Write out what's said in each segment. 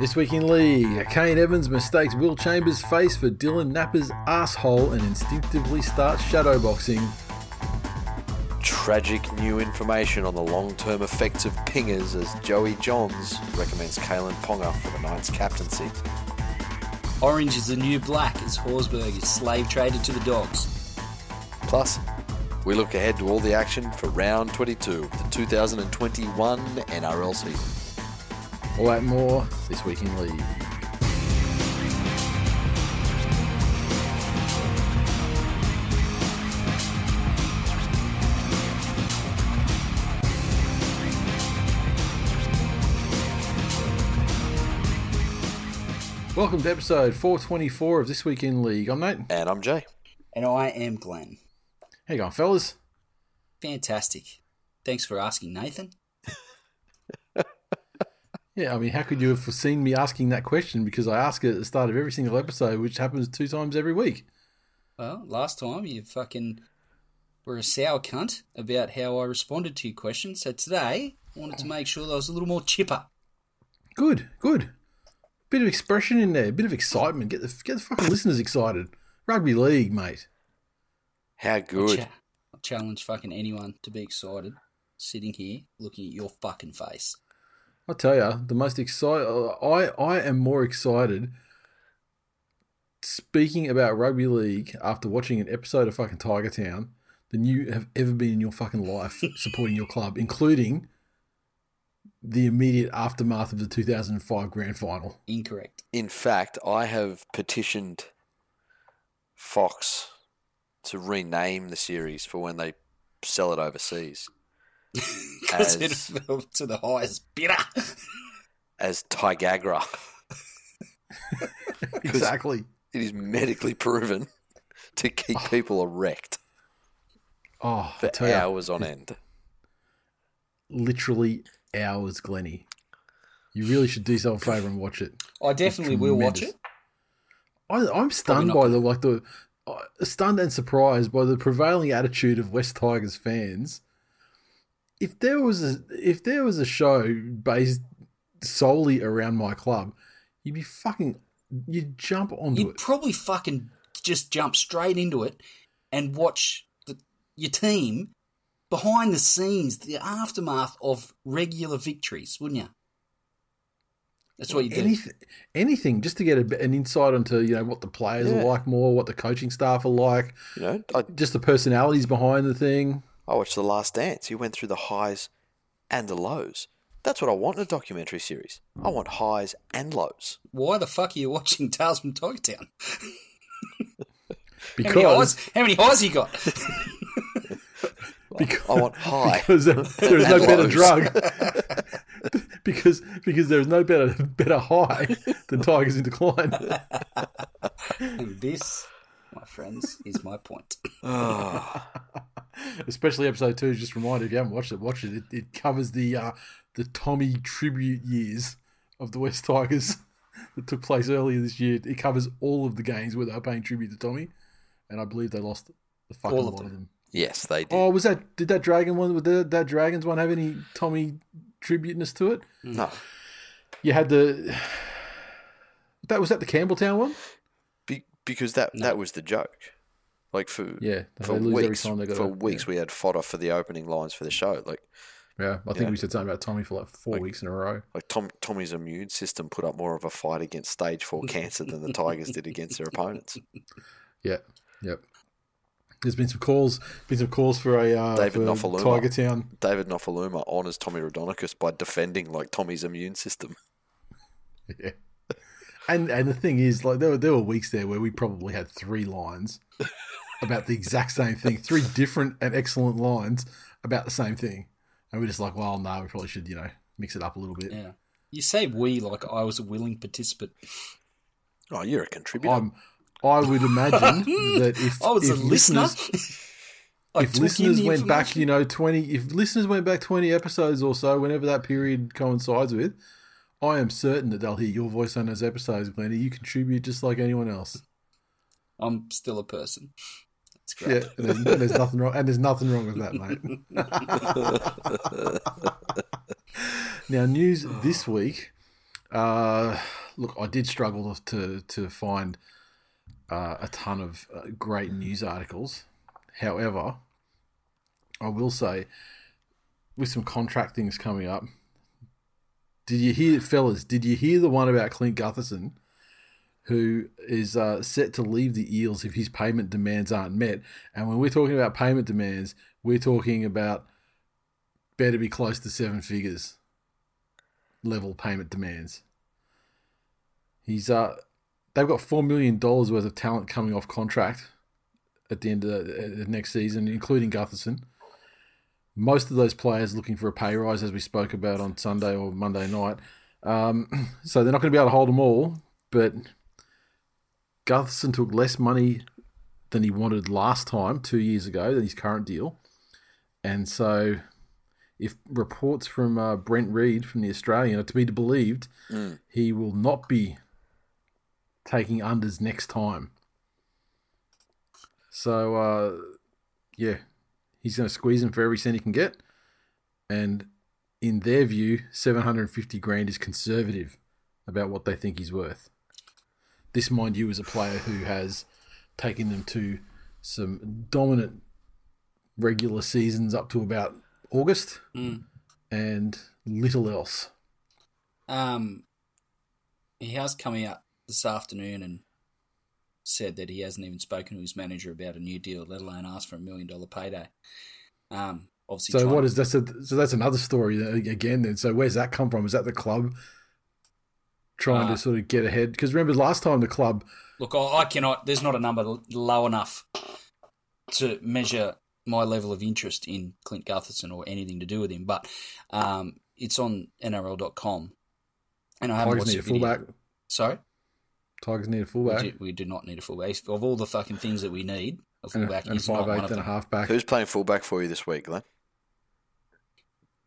This week in league, Kane Evans mistakes Will Chambers' face for Dylan Napa's asshole and instinctively starts shadowboxing. Tragic new information on the long-term effects of pingers as Joey Johns recommends Kalyn Ponga for the Knights captaincy. Orange is the new black as Horsburgh is slave traded to the dogs. Plus, we look ahead to all the action for round 22 of the 2021 NRL season. All that and more this week in league. Welcome to episode 424 of This Week in League. I'm Nate. And I'm Jay. And I am Glenn. How you going, fellas? Fantastic. Thanks for asking, Nathan. Yeah, I mean, how could you have foreseen me asking that question? Because I ask it at the start of every single episode, which happens two times every week. Well, last time you fucking were a sour cunt about how I responded to your question, so today I wanted to make sure that I was a little more chipper. Good, good. Bit of expression in there, a bit of excitement. Get the get the fucking listeners excited. Rugby league, mate. How I good. I challenge fucking anyone to be excited sitting here looking at your fucking face. I tell you, the most excited. I I am more excited speaking about rugby league after watching an episode of fucking Tiger Town than you have ever been in your fucking life supporting your club, including the immediate aftermath of the 2005 grand final. Incorrect. In fact, I have petitioned Fox to rename the series for when they sell it overseas Because it As- fell to the highest bidder. as Tigagra. Exactly. It is medically proven to keep people erect Oh, I for tell you, hours on end. literally hours, Glenny. You really should do yourself a favour and watch it. I definitely will watch it. I, I'm stunned by the like the uh, stunned and surprised by the prevailing attitude of West Tigers fans. If there was a if there was a show based solely around my club, you'd be fucking you'd jump onto You'd it. probably fucking just jump straight into it and watch the, your team behind the scenes, the aftermath of regular victories, wouldn't you? That's what you do. Anything, anything, just to get a, an insight onto you know what the players Yeah. are like more, what the coaching staff are like, You know, I, just the personalities behind the thing. I watched The Last Dance. You went through the highs and the lows. That's what I want in a documentary series. I want highs and lows. Why the fuck are you watching Tales from Tiger Town? How many Because highs? How many highs you got? because, I want high. because there, there is no And better drug. because because there is no better better high than tigers in decline. and this, my friends, is my point. Ah. Especially episode two. Just reminder if you haven't watched it, watch it. It, it covers the uh, the Tommy tribute years of the West Tigers that took place earlier this year. It covers all of the games where they were paying tribute to Tommy, and I believe they lost the fucking All of lot them. of them. Yes, they did. Oh, was that did that dragon one? Did that, that dragons one have any Tommy tributeness to it? No, You had the that was that the Campbelltown one. Be- because that that was the joke. Like for Yeah, for weeks, time they go for weeks we had fodder for the opening lines for the show. Like Yeah, I think Yeah. we said something about Tommy for like four weeks in a row. like Tom Tommy's immune system put up more of a fight against stage four cancer than the Tigers did against their opponents. Yeah, yep. There's been some calls, been some calls for a uh, David for Nofoaluma. Tiger Town. David Nofoaluma honours Tommy Raudonikis by defending like Tommy's immune system. Yeah. And and the thing is, like there were there were weeks there where we probably had three lines about the exact same thing, three different and excellent lines about the same thing, and we're just like, well, no, we probably should, you know, mix it up a little bit. Yeah. You say we like I was a willing participant. Oh, you're a contributor. I'm, I would imagine that if, I was if a listener. listeners, I if listeners went back, you know, twenty. If listeners went back twenty episodes or so, whenever that period coincides with, I am certain that they'll hear your voice on those episodes, Glennie. You contribute just like anyone else. I'm still a person. Great. Yeah, and there's, and there's nothing wrong, and there's nothing wrong with that, mate. now, news this week. Uh, look, I did struggle to to find uh, a ton of uh, great news articles. However, I will say, with some contract things coming up, did you hear, fellas? Did you hear the one about Clint Gutherson? Who is uh, set to leave the Eels if his payment demands aren't met. And when we're talking about payment demands, we're talking about better be close to seven figures level payment demands. He's uh, they've got four million dollars worth of talent coming off contract at the end of the, uh, next season, including Gutherson. Most of those players looking for a pay rise, as we spoke about on Sunday or Monday night. Um, so they're not going to be able to hold them all, but Gutherson took less money than he wanted last time, two years ago, than his current deal. And so, if reports from uh, Brent Read from the Australian are to be believed, he will not be taking unders next time. So, uh, yeah, he's going to squeeze him for every cent he can get. And in their view, 750 grand is conservative about what they think he's worth. This, mind you, is a player who has taken them to some dominant regular seasons up to about August and little else. Um, he has come out this afternoon and said that he hasn't even spoken to his manager about a new deal, let alone asked for a million dollar payday. Um, obviously, So what is that? So, so that's another story again. Then, so where's that come from? Is that the club trying Uh, to sort of get ahead? Because remember last time the club, Look, I, I cannot. There's not a number low enough to measure my level of interest in Clint Gutherson or anything to do with him. But um, it's on NRL.com, and I haven't Tigers watched need a fullback. Sorry, Tigers need a we fullback do, we do not need a fullback. Of all the fucking things that we need, a and a, fullback and a is not five one eighth of and a them. half back. Who's playing fullback for you this week, Glenn?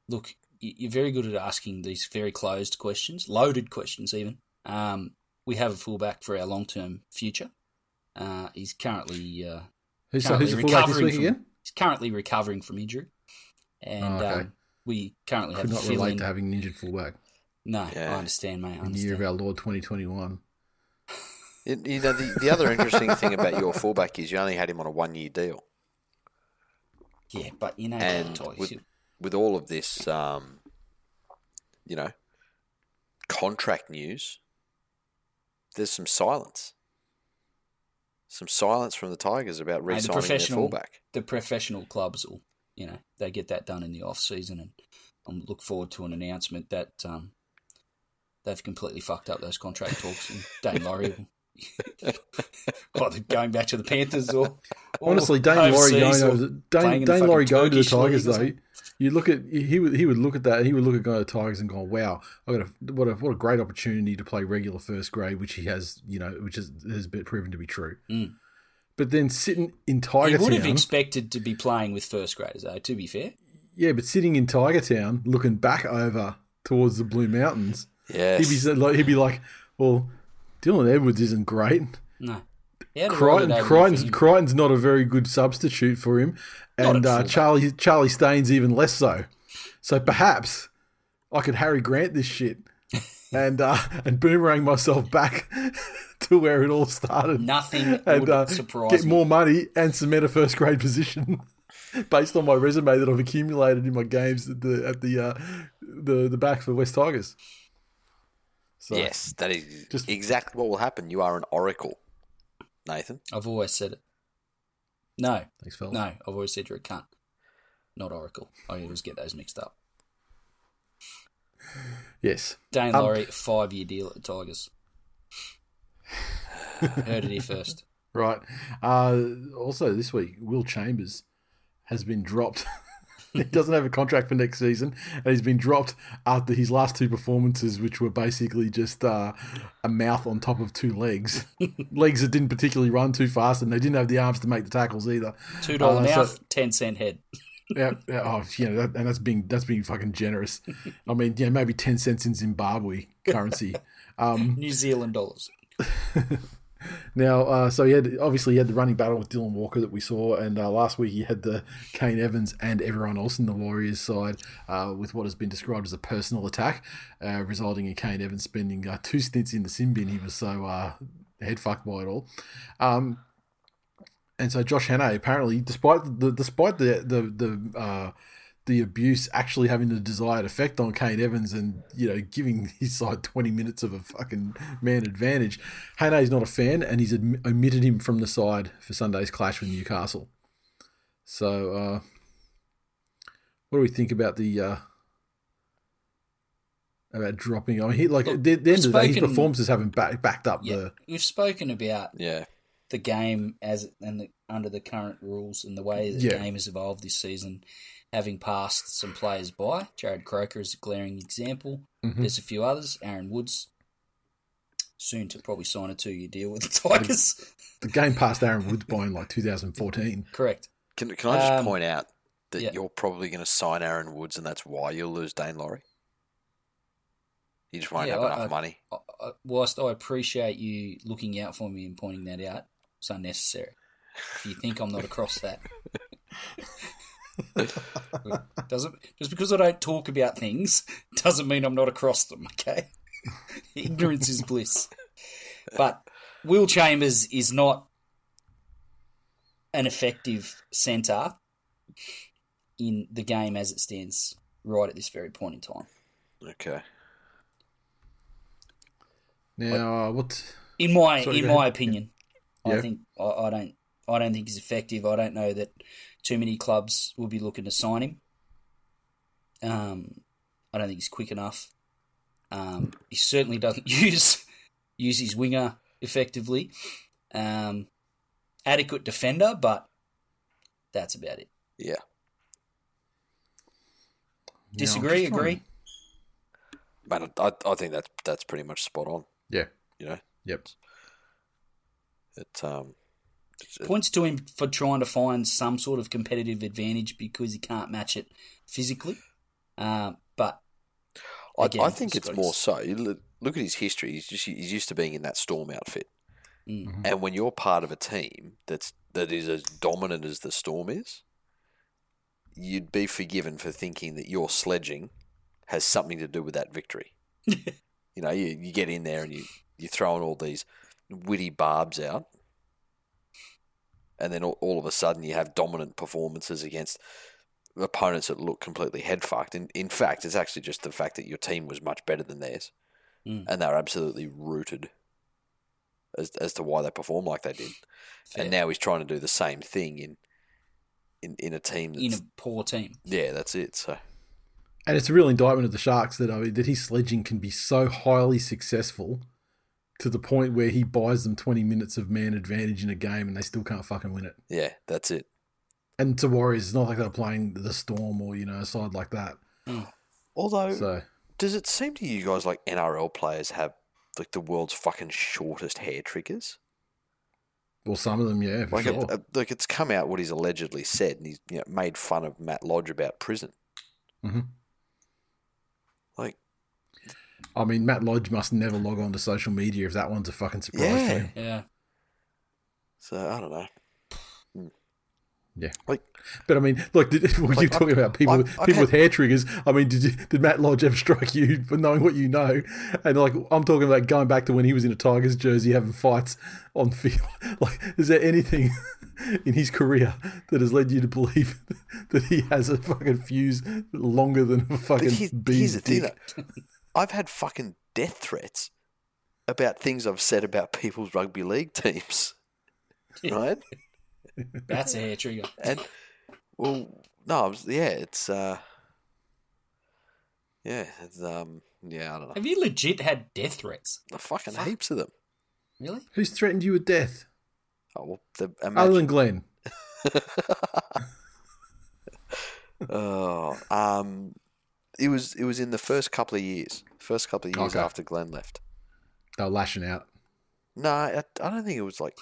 Look, y- you're very good at asking these very closed questions, loaded questions even. Um, we have a fullback for our long-term future. Uh, he's currently uh, Who's, so currently who's the fullback this recovering week from, again? He's currently recovering from injury, and Oh, okay. um, we currently Could have not relate in. to having an injured fullback No, Yeah. I understand, mate. I in the year of our Lord 2021. You, you know, the, the other interesting thing about your fullback is you only had him on a one-year deal, Yeah, but you know, and Toys, with you- with all of this, um, you know, contract news, there's some silence. Some silence from the Tigers about Mate, the re-signing their fullback. the professional clubs will, you know, they get that done in the off season, and I look forward to an announcement that um, they've completely fucked up those contract talks, and Daine Laurie, either going back to the Panthers or, or Honestly, Daine Laurie going overseas or over the, Daine, Daine Laurie going to the Tigers though. You look at he would he would look at that. He would look at going to the Tigers and go, "Wow, I got a what a what a great opportunity to play regular first grade, which he has, you know, which is, has been proven to be true." Mm. But then sitting in Tiger, He would have Town, expected to be playing with first graders, though. To be fair, yeah, but sitting in Tiger Town, looking back over towards the Blue Mountains, Yes. he'd be like, he'd be like, "Well, Dylan Edwards isn't great. no. He Crichton, roll it over Crichton's. Crichton's not a very good substitute for him, and uh. Charlie Charlie Staines even less so. So perhaps I could Harry Grant this shit and uh, and boomerang myself back to where it all started, Nothing and would uh, surprise get me. more money and cement a first grade position based on my resume that I've accumulated in my games at the at the uh, the the back for West Tigers. So, Yes, that is Just- exactly what will happen. You are an oracle, Nathan. I've always said it. No, Thanks, Phil. no, I've always said you're a cunt, not Oracle. I always get those mixed up. Yes. Daine Um, Laurie, five year deal at the Tigers. Heard it here first. Right. Uh, also, this week, Will Chambers has been dropped he doesn't have a contract for next season, and he's been dropped after his last two performances, which were basically just uh, a mouth on top of two legs, legs that didn't particularly run too fast, and they didn't have the arms to make the tackles either. Two dollar Uh, so- mouth, ten cent head. yeah, yeah, oh, you know, that, and that's being that's being fucking generous. I mean, yeah, maybe ten cents in Zimbabwe currency. Um, New Zealand dollars. Now, uh, so he had obviously he had the running battle with Dylan Walker that we saw, and uh, last week he had the Kane Evans and everyone else in the Warriors side uh, with what has been described as a personal attack, uh, resulting in Kane Evans spending uh, two stints in the sin bin. He was so uh, head fucked by it all. Um, and so Josh Hannay apparently, despite the despite the the the uh, the abuse actually having the desired effect on Kane Evans and you know giving his side twenty minutes of a fucking man advantage, Hannay's not a fan and he's admi- omitted him from the side for Sunday's clash with Newcastle. So, uh, what do we think about the uh, about dropping? I mean, he, like Look, at the, the end of the day, his spoken- performances haven't back, backed up Yeah, the. we've spoken about Yeah. the game as and the, under the current rules and the way the Yeah. game has evolved this season, having passed some players by. Jarrod Croker is a glaring example. Mm-hmm. There's a few others. Aaron Woods, soon to probably sign a two-year deal with the Tigers. The game passed Aaron Woods by in like 2014. Correct. Can, can I just Um, point out that yeah. you're probably going to sign Aaron Woods and that's why you'll lose Daine Laurie? You just won't Yeah, have I- enough I- money. I, I, whilst I appreciate you looking out for me and pointing that out, it's unnecessary. If you think I'm not across that, doesn't just because I don't talk about things doesn't mean I'm not across them. Okay, ignorance is bliss. But Will Chambers is not an effective centre in the game as it stands right at this very point in time. Okay. Now, uh, what? in my Sorry, in my ahead. opinion, Yeah. I think I, I don't I don't think he's effective. I don't know that too many clubs will be looking to sign him. Um, I don't think he's quick enough. Um, he certainly doesn't use use his winger effectively. Um, adequate defender, but that's about it. Yeah. Disagree? just trying- Agree? Man, I, I think that's that's pretty much spot on. Yeah. You know, Yep. it um, it's- it- Points to him for trying to find some sort of competitive advantage because he can't match it physically. Um, but I, again, I think it's, it's more so. Look, look at his history. He's just he's used to being in that Storm outfit, Mm. and when you're part of a team that's that is as dominant as the Storm is, you'd be forgiven for thinking that your sledging has something to do with that victory. you know, you, you get in there and you you're throwing all these witty barbs out, and then all, all of a sudden you have dominant performances against opponents that look completely head fucked. And in fact, it's actually just the fact that your team was much better than theirs, Mm. and they're absolutely rooted as as to why they performed like they did. Fair. And now he's trying to do the same thing in in, in a team that's in a poor team. yeah, that's it. So And it's a real indictment of the Sharks that I mean, that his sledging can be so highly successful to the point where he buys them 20 minutes of man advantage in a game and they still can't fucking win it. yeah, that's it. And to Warriors, it's not like they're playing the Storm or, you know, a side like that. Although, So, does it seem to you guys like NRL players have like the world's fucking shortest hair triggers? well, some of them, yeah, for Like, sure. it, uh, like it's come out what he's allegedly said, and he's you know, made fun of Matt Lodge about prison. Mhm. Like, I mean, Matt Lodge must never log on to social media if that one's a fucking surprise to Yeah. him. Yeah. so I don't know. Yeah. Like, But I mean, look, did, when Like, you're talking about people, I- with, I people with can't- hair triggers, I mean, did you, did Matt Lodge ever strike you for knowing what you know? And like, I'm talking about going back to when he was in a Tigers jersey having fights on field. Like, is there anything in his career that has led you to believe that he has a fucking fuse longer than a fucking here's, bee's here's the thing: dick? Though. I've had fucking death threats about things I've said about people's rugby league teams, right? That's a hair trigger. And well, no, I was, yeah, it's uh, yeah, it's, um, yeah, I don't know, Have you legit had death threats? the fucking Fuck. heaps of them. Really? Who's threatened you with death? Oh well, the, Other imagine, than Glenn. Oh, um, it was it was in the first couple of years, first couple of years Okay. after Glenn left. They were lashing out. No, I, I don't think it was like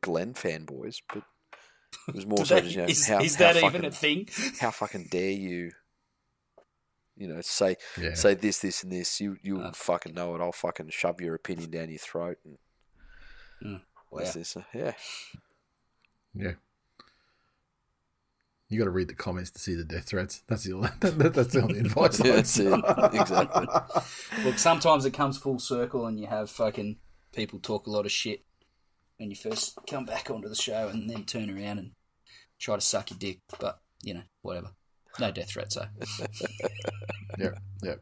Glenn fanboys, but it was more so just you know is, how, is how that fucking, even a thing? how fucking dare you, you know, say Yeah. say this, this, and this. You you Uh. fucking know it. I'll fucking shove your opinion down your throat and Wow. this, this. uh, Yeah, Yeah. You got to read the comments to see the death threats. That's the that, that- that's the only advice. Yeah, that's it. Exactly. Look, sometimes it comes full circle and you have fucking people talk a lot of shit when you first come back onto the show and then turn around and try to suck your dick. But, you know, whatever. No death threats, though. Yeah, yeah.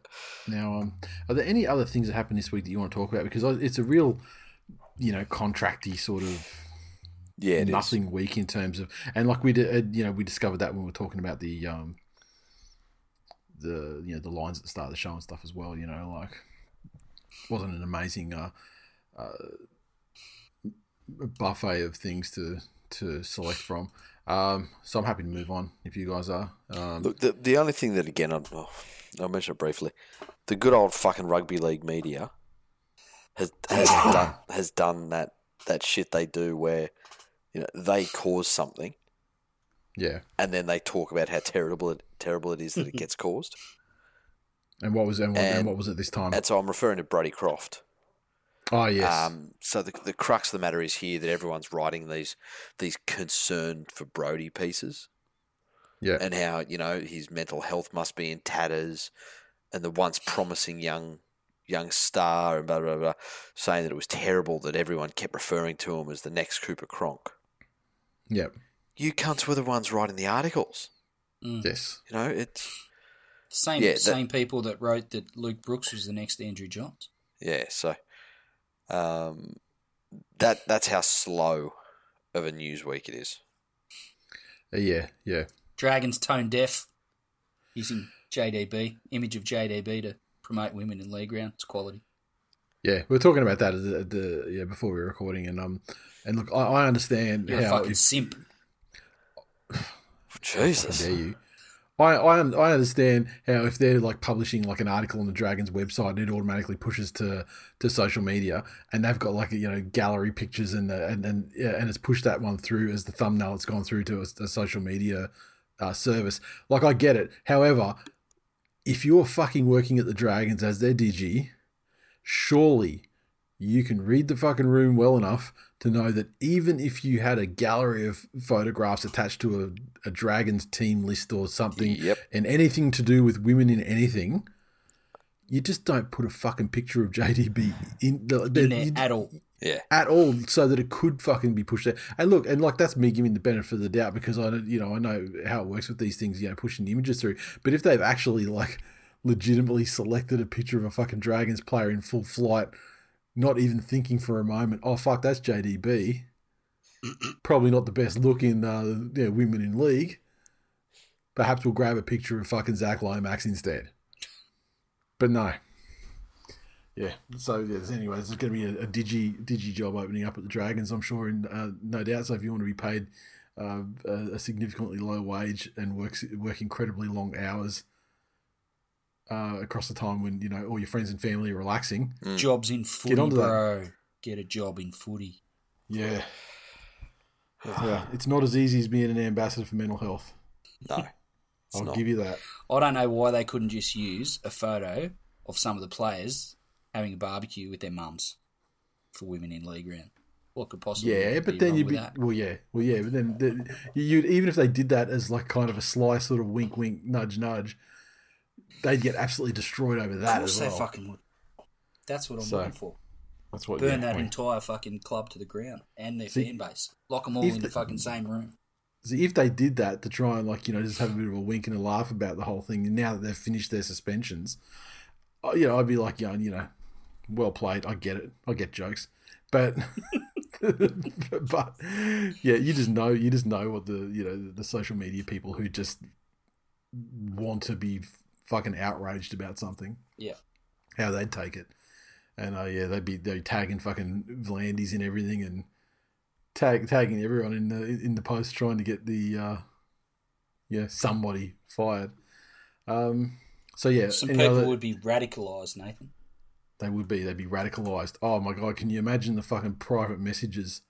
Now, um, are there any other things that happened this week that you want to talk about? Because it's a real, you know, contracty sort of Yeah, it is. nothing weak in terms of, and like we did, uh, you know, we discovered that when we were talking about the, um, the you know the lines at the start of the show and stuff as well. You know, like wasn't an amazing uh, uh, buffet of things to to select from. Um, so I'm happy to move on if you guys are. Um, Look, the the only thing that again, I'll, oh, I'll mention it briefly. The good old fucking rugby league media has has done has done that that shit they do where you know they cause something yeah. and then they talk about how terrible it terrible it is that it gets caused. And what was and what, and And- what was it this time? And so I'm referring to Brodie Croft. Oh yes, Um, so the the crux of the matter is here that everyone's writing these these concern for Brodie pieces. yeah, and how you know his mental health must be in tatters, and the once promising young young star and blah blah blah, saying that it was terrible that everyone kept referring to him as the next Cooper Cronk. Yeah, You cunts were the ones writing the articles. yes, You know it's Same Yeah, that- same people that wrote that Luke Brooks was the next Andrew Johns. yeah. So um, that that's how slow of a news week it is. Uh, yeah, yeah. Dragons tone deaf, using JDB, image of JDB to promote women in league round. It's quality. Yeah, we were talking about that the, the yeah before we were recording, and um, and look, I, I understand You're a how fucking if, simp. Jesus. dare you. I, I I understand how if they're like publishing like an article on the Dragons website, it automatically pushes to, to social media, and they've got like you know gallery pictures and the, and and yeah, and it's pushed that one through as the thumbnail. It's gone through to a, a social media uh, service. Like I get it. However, if you're fucking working at the Dragons as their digi, surely you can read the fucking room well enough to know that even if you had a gallery of photographs attached to a, a Dragons team list or something, Yep. and anything to do with women in anything, you just don't put a fucking picture of JDB in, the, the- In there you- at all. Yeah. at all so that it could fucking be pushed there. And look, and like that's me giving the benefit of the doubt because I don't, you know, I know how it works with these things, you know, pushing the images through. But if they've actually like legitimately selected a picture of a fucking Dragons player in full flight, not even thinking for a moment, oh fuck, that's JDB. Probably not the best looking uh, women in league. Perhaps we'll grab a picture of fucking Zac Lomax instead. But no, yeah. So yeah, anyway, there's going to be a, a digi digi job opening up at the Dragons, I'm sure, and uh, no doubt. So if you want to be paid uh, a, significantly low wage and works work incredibly long hours uh, across the time when you know all your friends and family are relaxing, Jobs in footy, Mm. onto that. Get a job in footy. yeah, yeah, it's not as easy as being an ambassador for mental health. No. I'll not. give you that. I don't know why they couldn't just use a photo of some of the players having a barbecue with their mums for women in league round. What could possibly Yeah, but then wrong you'd be that? well, yeah, well, yeah, but then the, you'd even if they did that as like kind of a sly sort of wink, wink, nudge, nudge, they'd get absolutely destroyed over Of that course as they fucking would. That's what I'm So, looking for. That's what Burn yeah, that well, entire fucking club to the ground and their See, fan base. Lock them all in the the- fucking same room. See, if they did that to try and like you know just have a bit of a wink and a laugh about the whole thing, and now that they've finished their suspensions, uh, you know, I'd be like, yeah, you know, well played. I get it. I get jokes, but but yeah, you just know you just know what the you know the social media people who just want to be fucking outraged about something, Yeah. how they'd take it, and uh, yeah, they'd be they'd be tagging fucking V'landys and everything and tag tagging everyone in the in the post trying to get the uh, yeah, somebody fired. Um, so yeah, Some people other- would be radicalised, Nathan. they would be. They'd be radicalized. Oh my god! Can you imagine the fucking private messages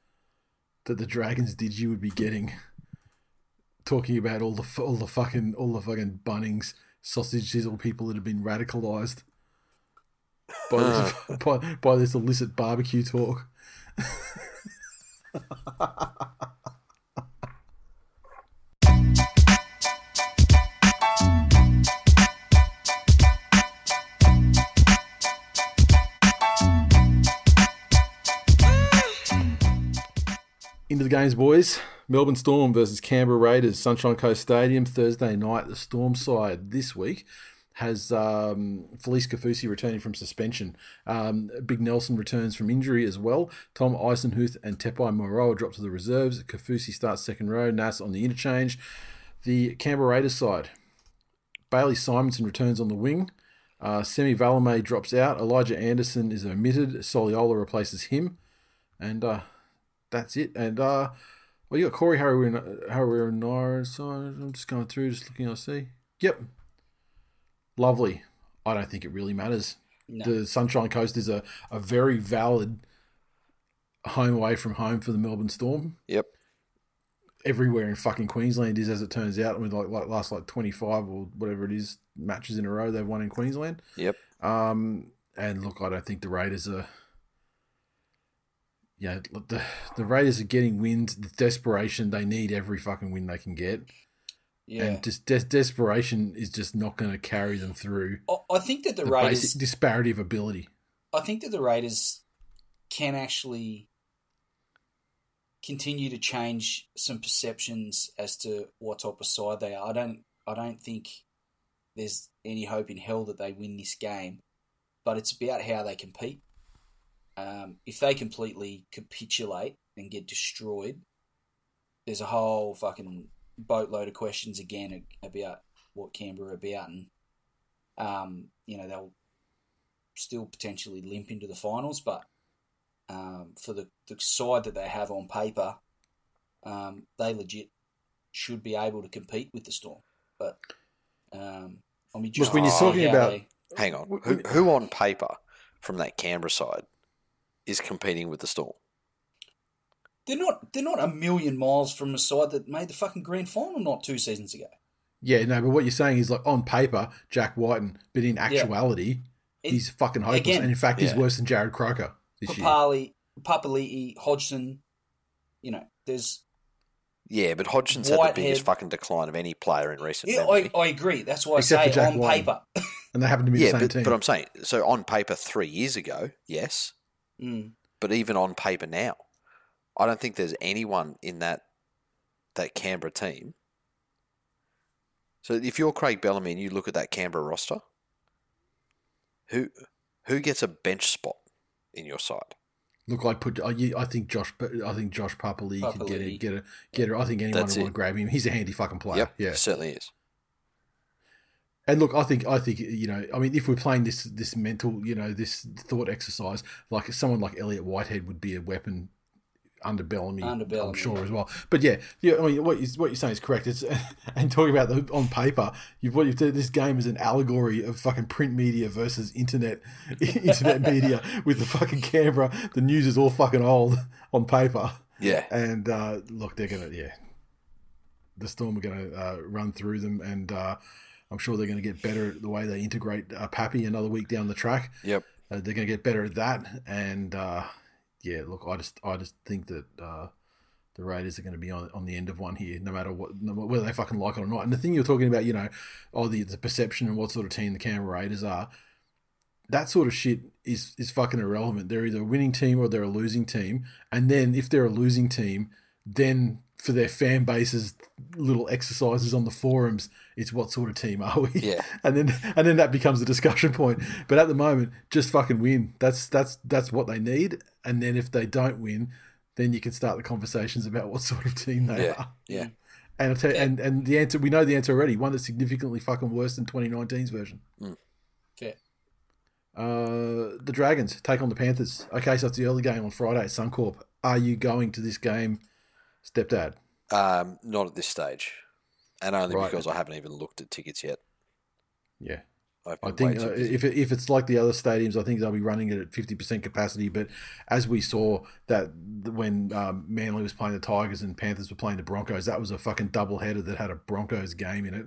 that the Dragons did you would be getting, talking about all the all the fucking all the fucking Bunnings sausage sizzle people that have been radicalized by this, ah. by, by this illicit barbecue talk. Into the games, boys. Melbourne Storm versus Canberra Raiders, Sunshine Coast Stadium, Thursday night. The Storm side this week has um, Felise Kaufusi returning from suspension. Um, Big Nelson returns from injury as well. Tom Eisenhuth and Tepai Moeroa drop to the reserves. Kaufusi starts second row. Nas on the interchange. The Canberra Raiders side. Bailey Simonson returns on the wing. Uh, Semi Valemei drops out. Elijah Anderson is omitted. Soliola replaces him. And uh, that's it. And uh, well, you got Corey Harawira So I'm just going through, just looking. I see. Yep, lovely. I don't think it really matters. No. The Sunshine Coast is a, a very valid home away from home for the Melbourne Storm. Yep. Everywhere in fucking Queensland is, as it turns out. I mean, like, like last like twenty five or whatever it is matches in a row they've won in Queensland. Yep. Um, and look, I don't think the Raiders are. Yeah, look, the the Raiders are getting wins. The desperation they need every fucking win they can get, Yeah. and just des- desperation is just not going to carry them through I- think that the, the Raiders. basic disparity of ability. I think that the Raiders can actually continue to change some perceptions as to what type of side they are. I don't. I don't think there's any hope in hell that they win this game, but it's about how they compete. Um, if they completely capitulate and get destroyed, there's a whole fucking boatload of questions again about what Canberra are about, and um, you know they'll still potentially limp into the finals, but um, for the, the side that they have on paper, um, they legit should be able to compete with the Storm. But um, I mean, just when you're talking about- they- Hang on. Who, who on paper from that Canberra side is competing with the Storm? they're not they're not a million miles from a side that made the fucking grand final not two seasons ago. Yeah, no, but what you're saying is like on paper, Jack Wighton, but in actuality, It- he's fucking hopeless. again- and in fact, he's worse than Jarrod Croker this year. Papali, Papali'i, Hodgson, you know, there's Yeah, but Hodgson's had the biggest fucking decline of any player in recent yeah. I, I agree. That's why Except I for say Jack on Wighton. paper. And they happen to be yeah, the same but, team. but I'm saying, so on paper three years ago, yes, Mm. but even on paper now, I don't think there's anyone in that that Canberra team. So if you're Craig Bellamy and you look at that Canberra roster, who who gets a bench spot in your side? Look, I put. I, I think Josh. I think Josh Papali could get it. Get a get a. I think anyone That's would want to grab him. He's a handy fucking player. yep, Yeah. certainly is. And look, I think I think you know. I mean, if we're playing this this mental, you know, this thought exercise, like someone like Elliott Whitehead would be a weapon under Bellamy. Under I'm sure yeah. as well. But yeah, yeah. I mean, what you, what you're saying is correct. It's and talking about the on paper, you've what you've done. This game is an allegory of fucking print media versus internet internet media. With the fucking Canberra, the news is all fucking old on paper. Yeah, And uh, look, they're gonna yeah, the Storm are gonna uh, run through them, and uh, I'm sure they're gonna get better at the way they integrate uh, Pappy another week down the track. yep. Uh, they're gonna get better at that, and uh, yeah, look, I just I just think that uh, the Raiders are going to be on, on the end of one here, no matter what, no, whether they fucking like it or not. And the thing you're talking about, you know, oh the the perception and what sort of team the Canberra Raiders are, that sort of shit is is fucking irrelevant. They're either a winning team or they're a losing team. And then if they're a losing team, then for their fan bases little exercises on the forums, it's what sort of team are we? Yeah. And then and then that becomes a discussion point. But at the moment, just fucking win. That's that's that's what they need. And then if they don't win, then you can start the conversations about what sort of team they Yeah, are. yeah. And I'll tell you, and and the answer we know the answer already. One that's significantly fucking worse than 2019's version. Fair. Uh, the Dragons take on the Panthers. Okay, so it's the early game on Friday at Suncorp. Are you going to this game, stepdad? Um, not at this stage. and only Right. because I haven't even looked at tickets yet. Yeah. I think uh, if it, if it's like the other stadiums, I think they'll be running it at fifty percent capacity. But as we saw that when um, Manly was playing the Tigers and Panthers were playing the Broncos, that was a fucking double header that had a Broncos game in it,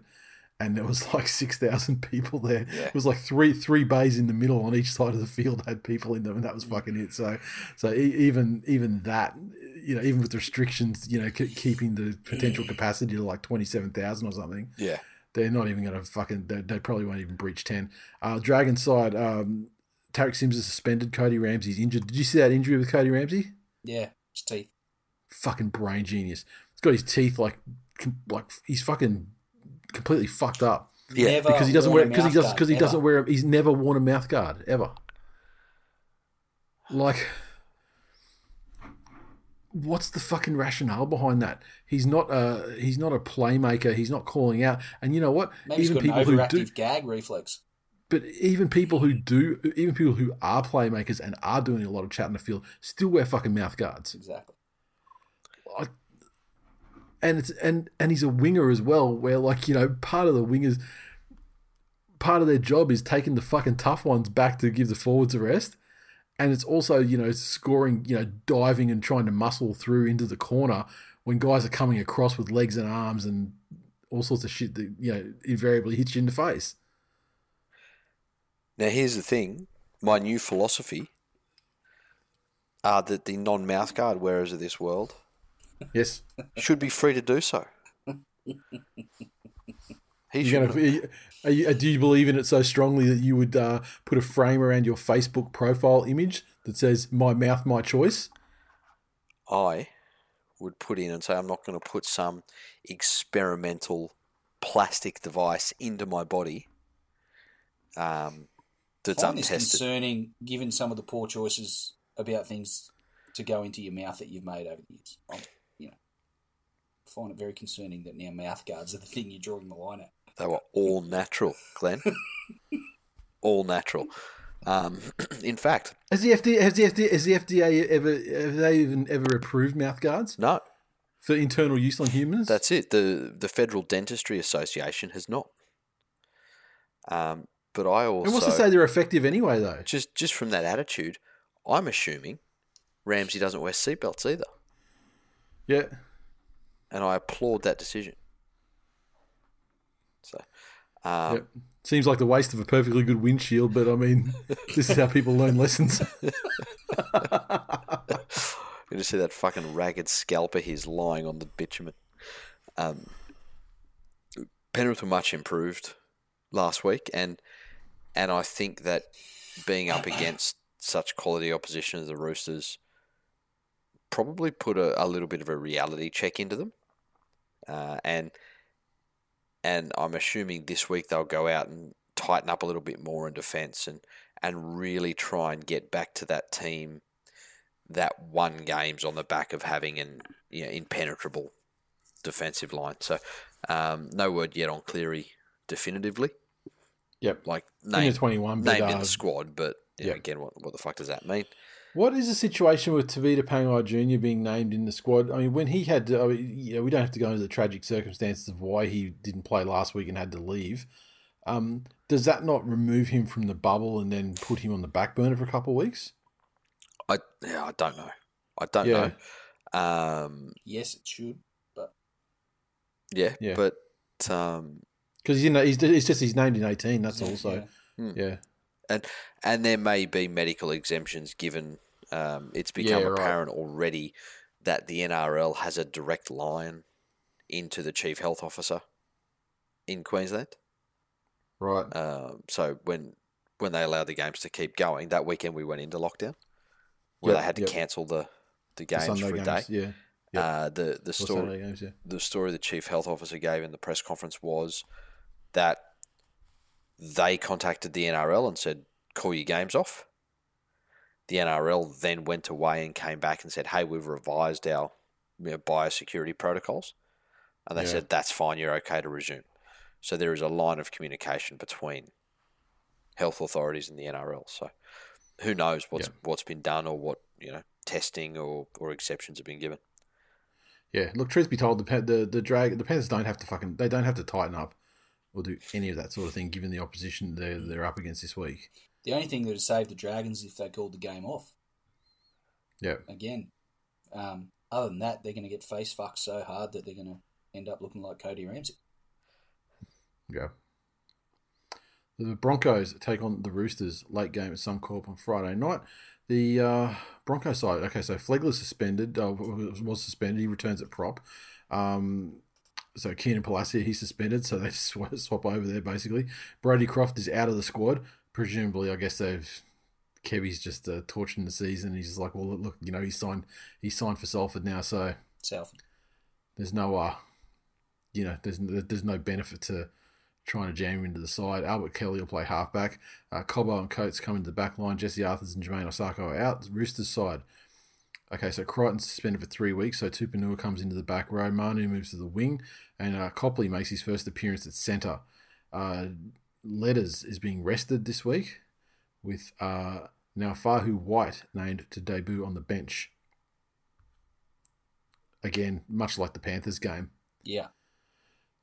and there was like six thousand people there. Yeah. It was like three three bays in the middle on each side of the field had people in them, and that was fucking it. So so even even that. You know, even with restrictions, you know, ke- keeping the potential capacity to like twenty seven thousand or something, yeah, they're not even going to fucking. They, they probably won't even breach ten. Uh, Dragon side, um, Tariq Sims is suspended. Cody Ramsey's injured. Did you see that injury with Cody Ramsey? Yeah, his teeth. Fucking brain genius. He's got his teeth like, like he's fucking completely fucked up yeah. Never because he doesn't wear because he mouth does guard, because he ever. doesn't wear. He's never worn a mouth guard ever. Like, what's the fucking rationale behind that? He's not a he's not a playmaker. He's not calling out. And you know what? Maybe he's got an who do gag reflex. But even people who do, even people who are playmakers and are doing a lot of chat in the field, still wear fucking mouth guards. Exactly. I, and it's and and he's a winger as well, where like you know part of the wingers, part of their job is taking the fucking tough ones back to give the forwards a rest, and it's also you know scoring, you know diving and trying to muscle through into the corner when guys are coming across with legs and arms and all sorts of shit that you know invariably hits you in the face. Now, here's the thing my new philosophy are that the non mouth guard wearers of this world Yes. should be free to do so. He You're gonna, are you, are you- do you believe in it so strongly that you would uh, put a frame around your Facebook profile image that says "My mouth, my choice"? I would put in and say, I'm not going to put some experimental plastic device into my body um, that's find this untested. concerning, given some of the poor choices about things to go into your mouth that you've made over the years. I'm, you know, find it very concerning that now mouth guards are the thing you're drawing the line at. They were all natural, Glenn. all natural. Um, in fact, Has the FDA has the FDA has the FDA ever have they even ever approved mouth guards no, for internal use on humans? that's it. The the Federal Dentistry Association has not. Um, but I also and what's to say they're effective anyway, though? just just from that attitude, I'm assuming Ramsey doesn't wear seatbelts either, Yeah, and I applaud that decision. So, um, yep. Seems like the waste of a perfectly good windshield, but I mean, this is how people learn lessons. You just see that fucking ragged scalper he's lying on the bitumen. Um, Penrith were much improved last week, and and I think that being up against such quality opposition as the Roosters probably put a, a little bit of a reality check into them, uh, and and I'm assuming this week they'll go out and tighten up a little bit more in defence and and really try and get back to that team that won games on the back of having an you know, impenetrable defensive line. So um, no word yet on Cleary definitively, yep. like In the 21, but, named in uh, the squad. But you know, yeah. again, what, what the fuck does that mean? What is the situation with Tevita Pangai Jr. being named in the squad? I mean, when he had, to, I mean, you know, we don't have to go into the tragic circumstances of why he didn't play last week and had to leave. Um, does that not remove him from the bubble and then put him on the back burner for a couple of weeks? I yeah, I don't know. I don't Yeah. know. Um, Yes, it should, but yeah, Yeah. but um, Because you know, he's it's just he's named in eighteen. That's Yeah, also yeah. yeah. And and there may be medical exemptions given. Um, it's become Yeah, right. apparent already that the NRL has a direct line into the chief health officer in Queensland. right. Um, so when when they allowed the games to keep going, that weekend we went into lockdown, where Yep, they had to yep. cancel the the The games Sunday for a games, day. yeah. Yep. Uh, the the story games, yeah. the story the chief health officer gave in the press conference was that they contacted the NRL and said, "Call your games off." The NRL then went away and came back and said, "Hey, we've revised our you know, biosecurity protocols," and they Yeah. said, "That's fine. You're okay to resume." So there is a line of communication between health authorities and the NRL. So who knows what's Yeah. what's been done or what you know testing or, or exceptions have been given. Yeah, look, truth be told, the the the drag the Panthers don't have to fucking they don't have to tighten up or do any of that sort of thing given the opposition they're they're up against this week. The only thing that would save the Dragons if they called the game off. Yeah, Again, um, other than that, they're going to get face fucked so hard that they're going to end up looking like Cody Ramsey. yeah. The Broncos take on the Roosters late game at Suncorp on Friday night. The uh, Bronco side, okay, so Flegler suspended, uh, was suspended. He returns at prop. Um, so Keenan Palasia, he's suspended, so they sw- swap over there basically. Brodie Croft is out of the squad. Presumably, I guess they've Kevy's just uh, torching the season. He's just like, well, look, you know, he's signed, he's signed for Salford now, so South. there's no, uh, you know, there's there's no benefit to trying to jam him into the side. Albert Kelly will play halfback. Uh, Cobbo and Coates come into the back line. Jesse Arthurs and Jamayne Isaako are out. Roosters side. Okay, so Crichton's suspended for three weeks, so Tupouniua comes into the back row. Manu moves to the wing, and uh, Copley makes his first appearance at centre. Uh, Letters is being rested this week, with uh, Naufahu Whyte named to debut on the bench. Again, much like the Panthers game Yeah.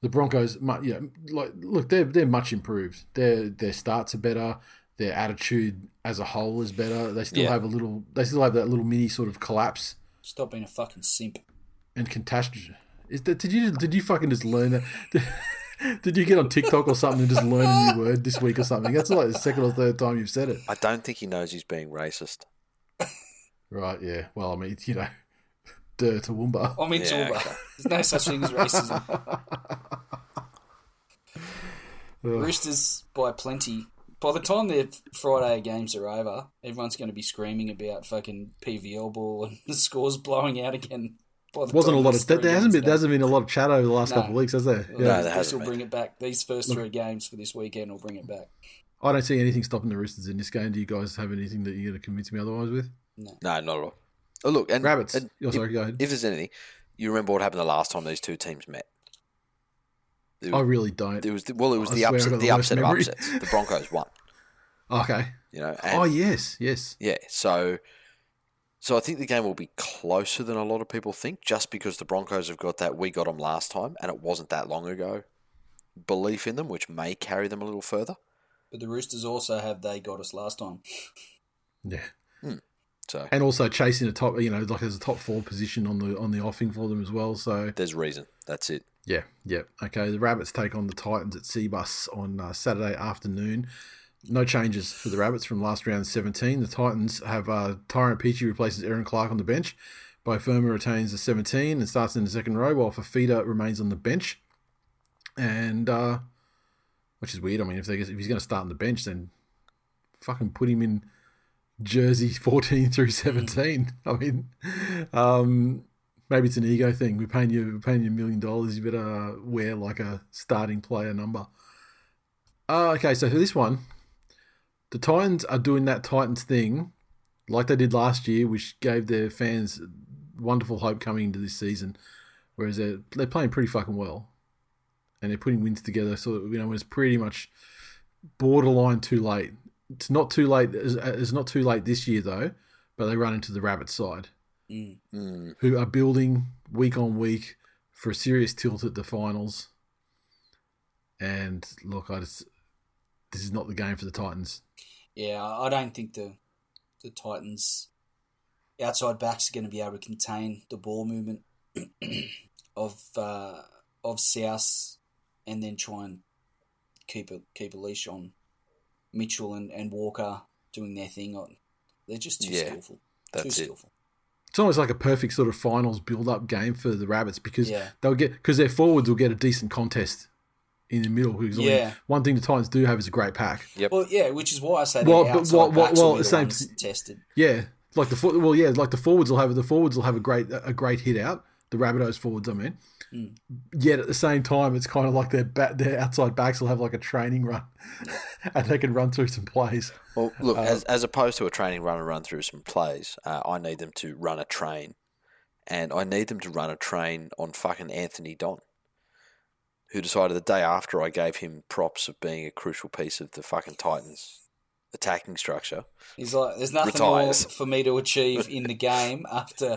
the Broncos, yeah, like look, they're they're much improved. Their their starts are better. Their attitude as a whole is better. They still Yeah. have a little. They still have that little mini sort of collapse Stop being a fucking simp. and catastrophe. Is that, did you did you fucking just learn that? Did, did you get on TikTok or something and just learn a new word this week or something? That's like the second or third time you've said it. I don't think he knows he's being racist. Right? Yeah. Well, I mean, you know, dirt to Woomba. I mean, in Yeah, Toowoomba. okay. There's no such thing as racism. Roosters by plenty. By the time their Friday games are over, everyone's going to be screaming about fucking PVL ball and the scores blowing out again. The Wasn't a lot of there, there hasn't been there hasn't been a lot of chat over the last No. couple of weeks, has there? No, Yeah. there this hasn't will bring it back. These first three games for this weekend will bring it back. I don't see anything stopping the Roosters in this game. Do you guys have anything that you're going to convince me otherwise with? No, not at all. Oh, look, and Rabbits. and Oh, sorry, if, go ahead. If there's anything, you remember what happened the last time these two teams met? It I really don't. it was the, well, it was I the upset, the the worst upset of upsets. The Broncos won. Okay. You know, oh, and oh yes, yes. Yeah, so so I think the game will be closer than a lot of people think, just because the Broncos have got that we got them last time, and it wasn't that long ago. Belief in them, which may carry them a little further. But the Roosters also have they got us last time. Yeah. Hmm. So And also chasing a top, you know, like there's a top four position on the on the offing for them as well. So there's reason. That's it. yeah, yeah. Okay, the Rabbits take on the Titans at Cbus on uh, Saturday afternoon. No changes for the Rabbits from last round 17. The Titans have uh, Tyrone Peachey replaces Erin Clark on the bench. Beau Fermor retains the 17 and starts in the second row, while Fifita remains on the bench. And uh, which is weird. I mean, if, they, if he's going to start on the bench, then fucking put him in jersey 14 through 17. I mean, um, maybe it's an ego thing. We're paying you, we're paying you a million dollars. You better wear like a starting player number. Uh, okay, so for this one, the Titans are doing that Titans thing like they did last year, which gave their fans wonderful hope coming into this season. Whereas they're, they're playing pretty fucking well. And they're putting wins together. So, you know, it's pretty much borderline too late. It's not too late. It's not too late this year, though, but they run into the Rabbit side, Mm. Mm. who are building week on week for a serious tilt at the finals. And look, I just this is not the game for the Titans. Yeah, I I don't think the the Titans outside backs are going to be able to contain the ball movement of uh, of South, and then try and keep a keep a leash on Mitchell and, and Walker doing their thing. On they're just too Yeah, skillful. that's too it. skillful. It's almost like a perfect sort of finals build-up game for the Rabbits because Yeah. they'll get because their forwards will get a decent contest in the middle. Because Yeah. one thing the Titans do have is a great pack. Yep. Well, yeah, which is why I say Well, the but outside what- what- backs well, will be at the the same ones tested. Yeah, like the. Well, yeah, like the forwards will have the forwards will have a great a great hit out. The Rabbitohs forwards, I mean. Hmm. Yet at the same time, it's kind of like their bat, their outside backs will have like a training run, and they can run through some plays. Well, look, Uh, as, as opposed to a training run and run through some plays, uh, I need them to run a train. And I need them to run a train on fucking Anthony Don, who decided the day after I gave him props of being a crucial piece of the fucking Titans attacking structure. He's like, there's nothing Retires. more for me to achieve in the game after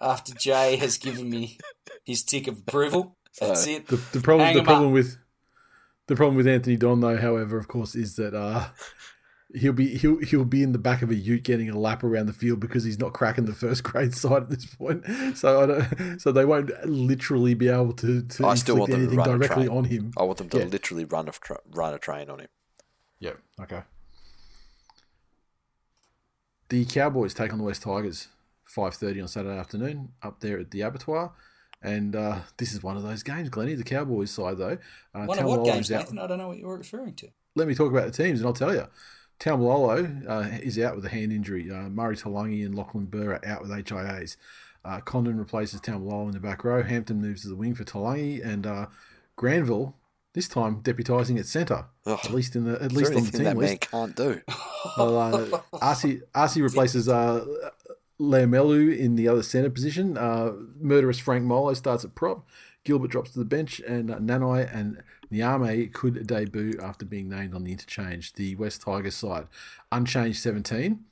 after Jay has given me his tick of approval. That's So- it. The, the problem, Hang the 'em problem up. with the problem with Anthony Don, though, however, of course, is that uh, he'll be he'll he'll be in the back of a Ute getting a lap around the field because he's not cracking the first grade side at this point. So I don't, so they won't literally be able to to I still want inflict them to anything run a directly train. on him. I want them to Yeah. literally run a tra- run a train on him. Yeah. Okay. The Cowboys take on the West Tigers, five thirty on Saturday afternoon, up there at the Abattoir. And uh, this is one of those games, Glennie. The Cowboys side, though. Uh, One of what games, Nathan? I don't know what you're referring to. let me talk about the teams and I'll tell you. Taumalolo uh, is out with a hand injury. Uh, Murray Taulagi and Lachlan Burr are out with HIAs. Uh, Condon replaces Taumalolo in the back row. Hampton moves to the wing for Taulagi, and uh, Granville this time deputising at centre, Ugh. at least in the at Is least on the team that man list. can't do? Well, uh, Arcee, Arcee replaces uh, Lamelu in the other centre position. Uh, murderous Frank Molo starts at prop. Gilbert drops to the bench, and uh, Nanai and Niame could debut after being named on the interchange. The West Tigers side, unchanged 17.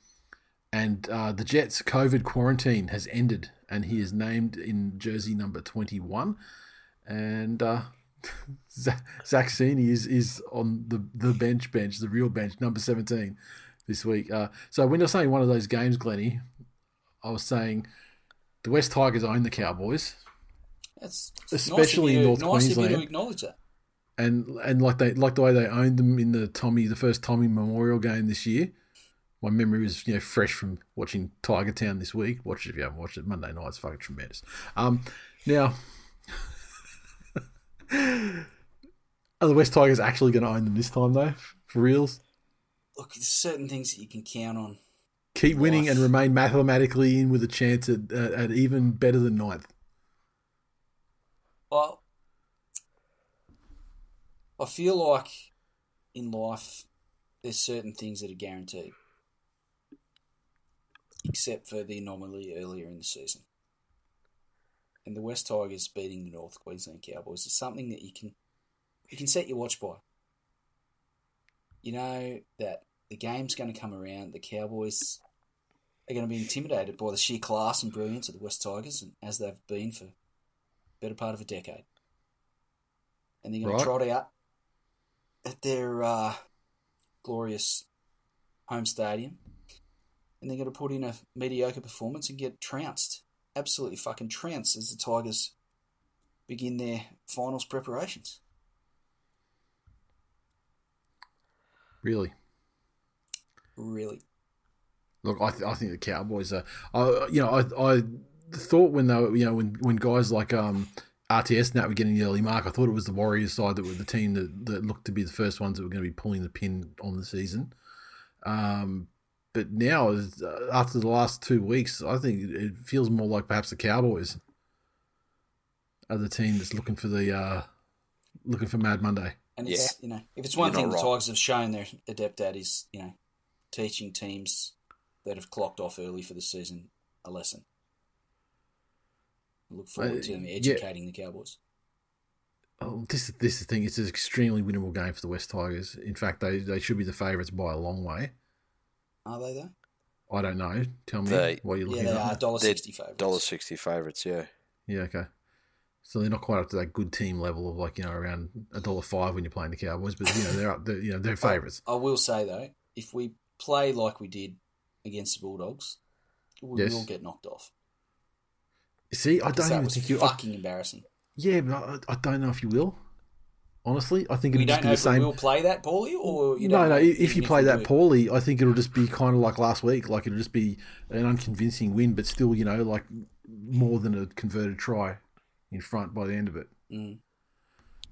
And uh, the Jets' COVID quarantine has ended, and he is named in jersey number 21. And uh, Zach Sini is, is on the, the bench bench, the real bench, number 17 this week. Uh, so when you're saying one of those games, Glennie, I was saying the West Tigers own the Cowboys, That's Especially nice in North nice of you to acknowledge that. and and like they like the way they owned them in the Tommy, the first Tommy Memorial game this year. My memory was you know fresh from watching Tiger Town this week. Watch it if you haven't watched it. Monday night's fucking tremendous. Um, now. Are the West Tigers actually going to own them this time, though? For reals? Look, there's certain things that you can count on. Keep winning and remain mathematically in with a chance at, at, at even better than ninth. Well, I feel like in life there's certain things that are guaranteed, except for the anomaly earlier in the season. And the West Tigers beating the North Queensland Cowboys is something that you can you can set your watch by. You know that the game's going to come around. The Cowboys are going to be intimidated by the sheer class and brilliance of the West Tigers, and as they've been for better part of a decade. And they're going Right. to trot out at their uh, glorious home stadium, and they're going to put in a mediocre performance and get trounced, absolutely fucking trounced as the Tigers begin their finals preparations. Really. Really. Look, I, th- I think the Cowboys are. I, you know, I, I thought when they were, you know, when, when guys like um, RTS and that were getting the early mark, I thought it was the Warriors side that were the team that, that looked to be the first ones that were going to be pulling the pin on the season. Um, but now, uh, after the last two weeks, I think it- it feels more like perhaps the Cowboys are the team that's looking for the uh, looking for Mad Monday. And it's, you know, if it's You're one thing the wrong. Tigers have shown they're adept at is, you know, teaching teams that have clocked off early for the season a lesson. I look forward Uh, to them yeah. educating the Cowboys. Oh, this is this is the thing. It's an extremely winnable game for the West Tigers. In fact, they they should be the favourites by a long way. Are they though? I don't know. Tell me They- what you're Yeah, looking they at. are dollar sixty favourites. Dollar sixty favourites, yeah. Yeah, okay. So they're not quite up to that good team level of like you know around a dollar five when you're playing the Cowboys, but you know they're up. They're, you know they're favourites. I will say though, if we play like we did against the Bulldogs, we Yes. will get knocked off. See, I don't even think you. I, fucking embarrassing. yeah, but I, I don't know if you will. Honestly, I think We it'll just don't be know the if We'll play that poorly, or you no, no. If you play we that poorly, I think it'll just be kind of like last week. Like it'll just be an unconvincing win, but still, you know, like more than a converted try in front by the end of it. Mm.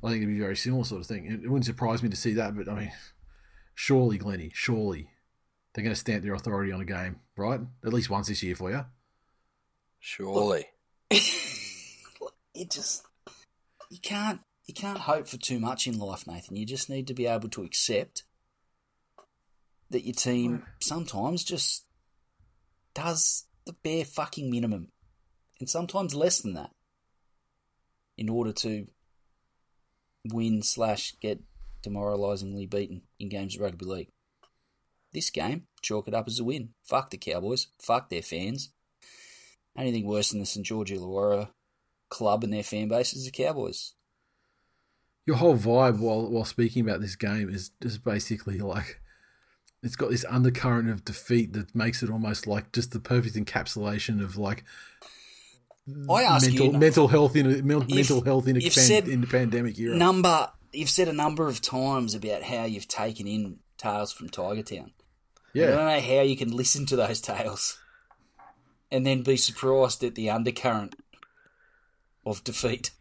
I think it'd be a very similar sort of thing. It, it wouldn't surprise me to see that, but I mean, surely, Glennie, surely they're going to stamp their authority on a game, right? At least once this year for you. Surely. it just you can't you can't hope for too much in life, Nathan. You just need to be able to accept that your team sometimes just does the bare fucking minimum, and sometimes less than that, in order to win slash get demoralisingly beaten in games of rugby league. This game, chalk it up as a win. Fuck the Cowboys. Fuck their fans. Anything worse than the St George Illawarra club and their fan base is the Cowboys. Your whole vibe while while speaking about this game is just basically like it's got this undercurrent of defeat that makes it almost like just the perfect encapsulation of like I ask mental you, mental health in a If- mental health in a you've pan- said in the pandemic era. number. You've said a number of times about how you've taken in tales from Tiger Town. I don't know how you can listen to those tales and then be surprised at the undercurrent of defeat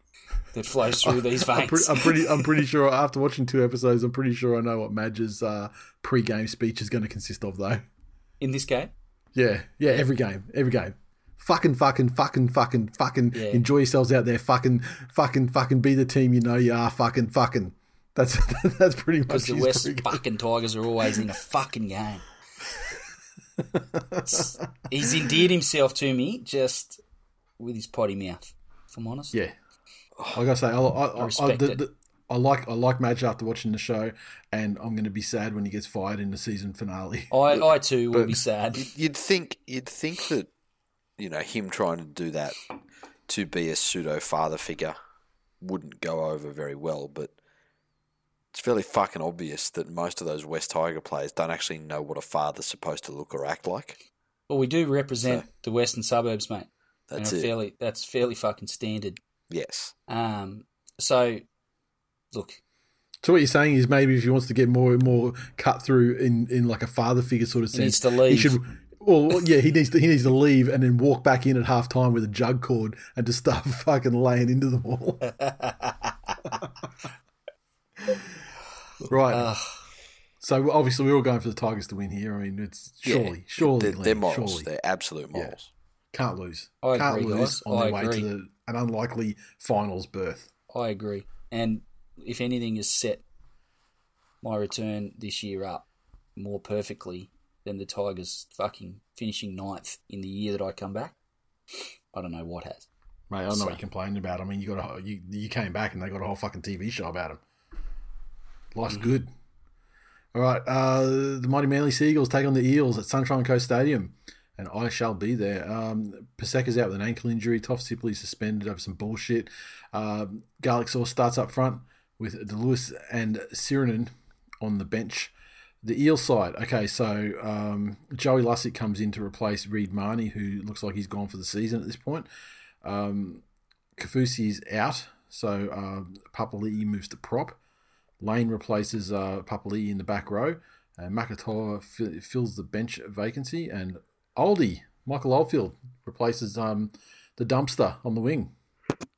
that flows through these I'm, veins. I'm pretty. I'm pretty sure after watching two episodes, I'm pretty sure I know what Madge's uh, pre-game speech is going to consist of, though. in this game. Yeah, yeah, every game, every game. Fucking, fucking, fucking, fucking, fucking. Yeah. Enjoy yourselves out there. Fucking, fucking, fucking. Be the team you know you are. Fucking, fucking. That's that's pretty much Because the West fucking Tigers are always in a fucking game. It's- He's endeared himself to me just with his potty mouth, if I'm honest. Yeah, I gotta say, I, I, I, I, the, the, I like I like Madge after watching the show, and I'm going to be sad when he gets fired in the season finale. I, I too will But- be sad. You'd think you'd think that you know him trying to do that to be a pseudo father figure wouldn't go over very well, but it's fairly fucking obvious that most of those West Tiger players don't actually know what a father's supposed to look or act like. Well, we do represent the western suburbs, mate. That's and it. Fairly, that's fairly fucking standard. Yes. Um, so, look, So what you're saying is maybe if he wants to get more more cut through in, in like a father figure sort of He sense, needs to leave. He should. Well, yeah, he needs to he needs to leave and then walk back in at half time with a jug cord and just start fucking laying into them all. right. Ugh. so obviously we're all going for the Tigers to win here. I mean, it's surely, Yeah. surely, they're, they're Liam, morals. surely. They're absolute morals. can't lose. I can't agree, lose guys. on I their way agree. to the, an unlikely finals berth. I agree. And if anything has set my return this year up more perfectly than the Tigers fucking finishing ninth in the year that I come back, I don't know what has. Mate, I don't know So- what you're complaining about. I mean, you got a, whole- you you came back and they got a whole fucking TV show about him. Life's Mm-hmm. good. All right, uh, the mighty Manly Seagulls take on the Eels at Sunshine Coast Stadium, and I shall be there. Um, Paseka's out with an ankle injury. Toff Sipley suspended over some bullshit. Um, Garlic Sauce starts up front with DeLewis and Sirinen on the bench. The Eel side, okay, so um, Joey Lussick comes in to replace Reed Mahoney, who looks like he's gone for the season at this point. Um, Kafusi's out, so um, Papali'i moves to prop. Lane replaces uh, Papali'i in the back row, and Makatoa fi- fills the bench vacancy, and Oldie Michael Oldfield replaces um, the dumpster on the wing.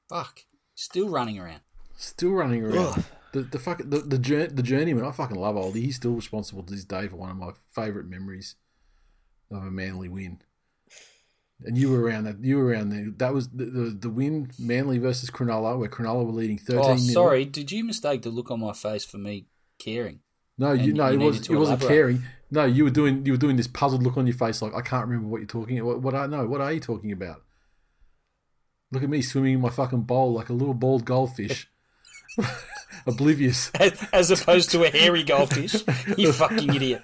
Fuck. Still running around. Still running around. The the fuck the the, the journeyman. I fucking love Oldie. He's still responsible to this day for one of my favourite memories of a Manly win. And you were around that. You were around there. That was the the, the win, Manly versus Cronulla, where Cronulla were leading thirteen. Oh, 0. sorry. Did you mistake the look on my face for me caring? No, you no, you it was to it wasn't caring. No, you were doing you were doing this puzzled look on your face, like I can't remember what you're talking. What, what I know? What are you talking about? Look at me swimming in my fucking bowl like a little bald goldfish, oblivious, As opposed to a hairy goldfish. You fucking idiot.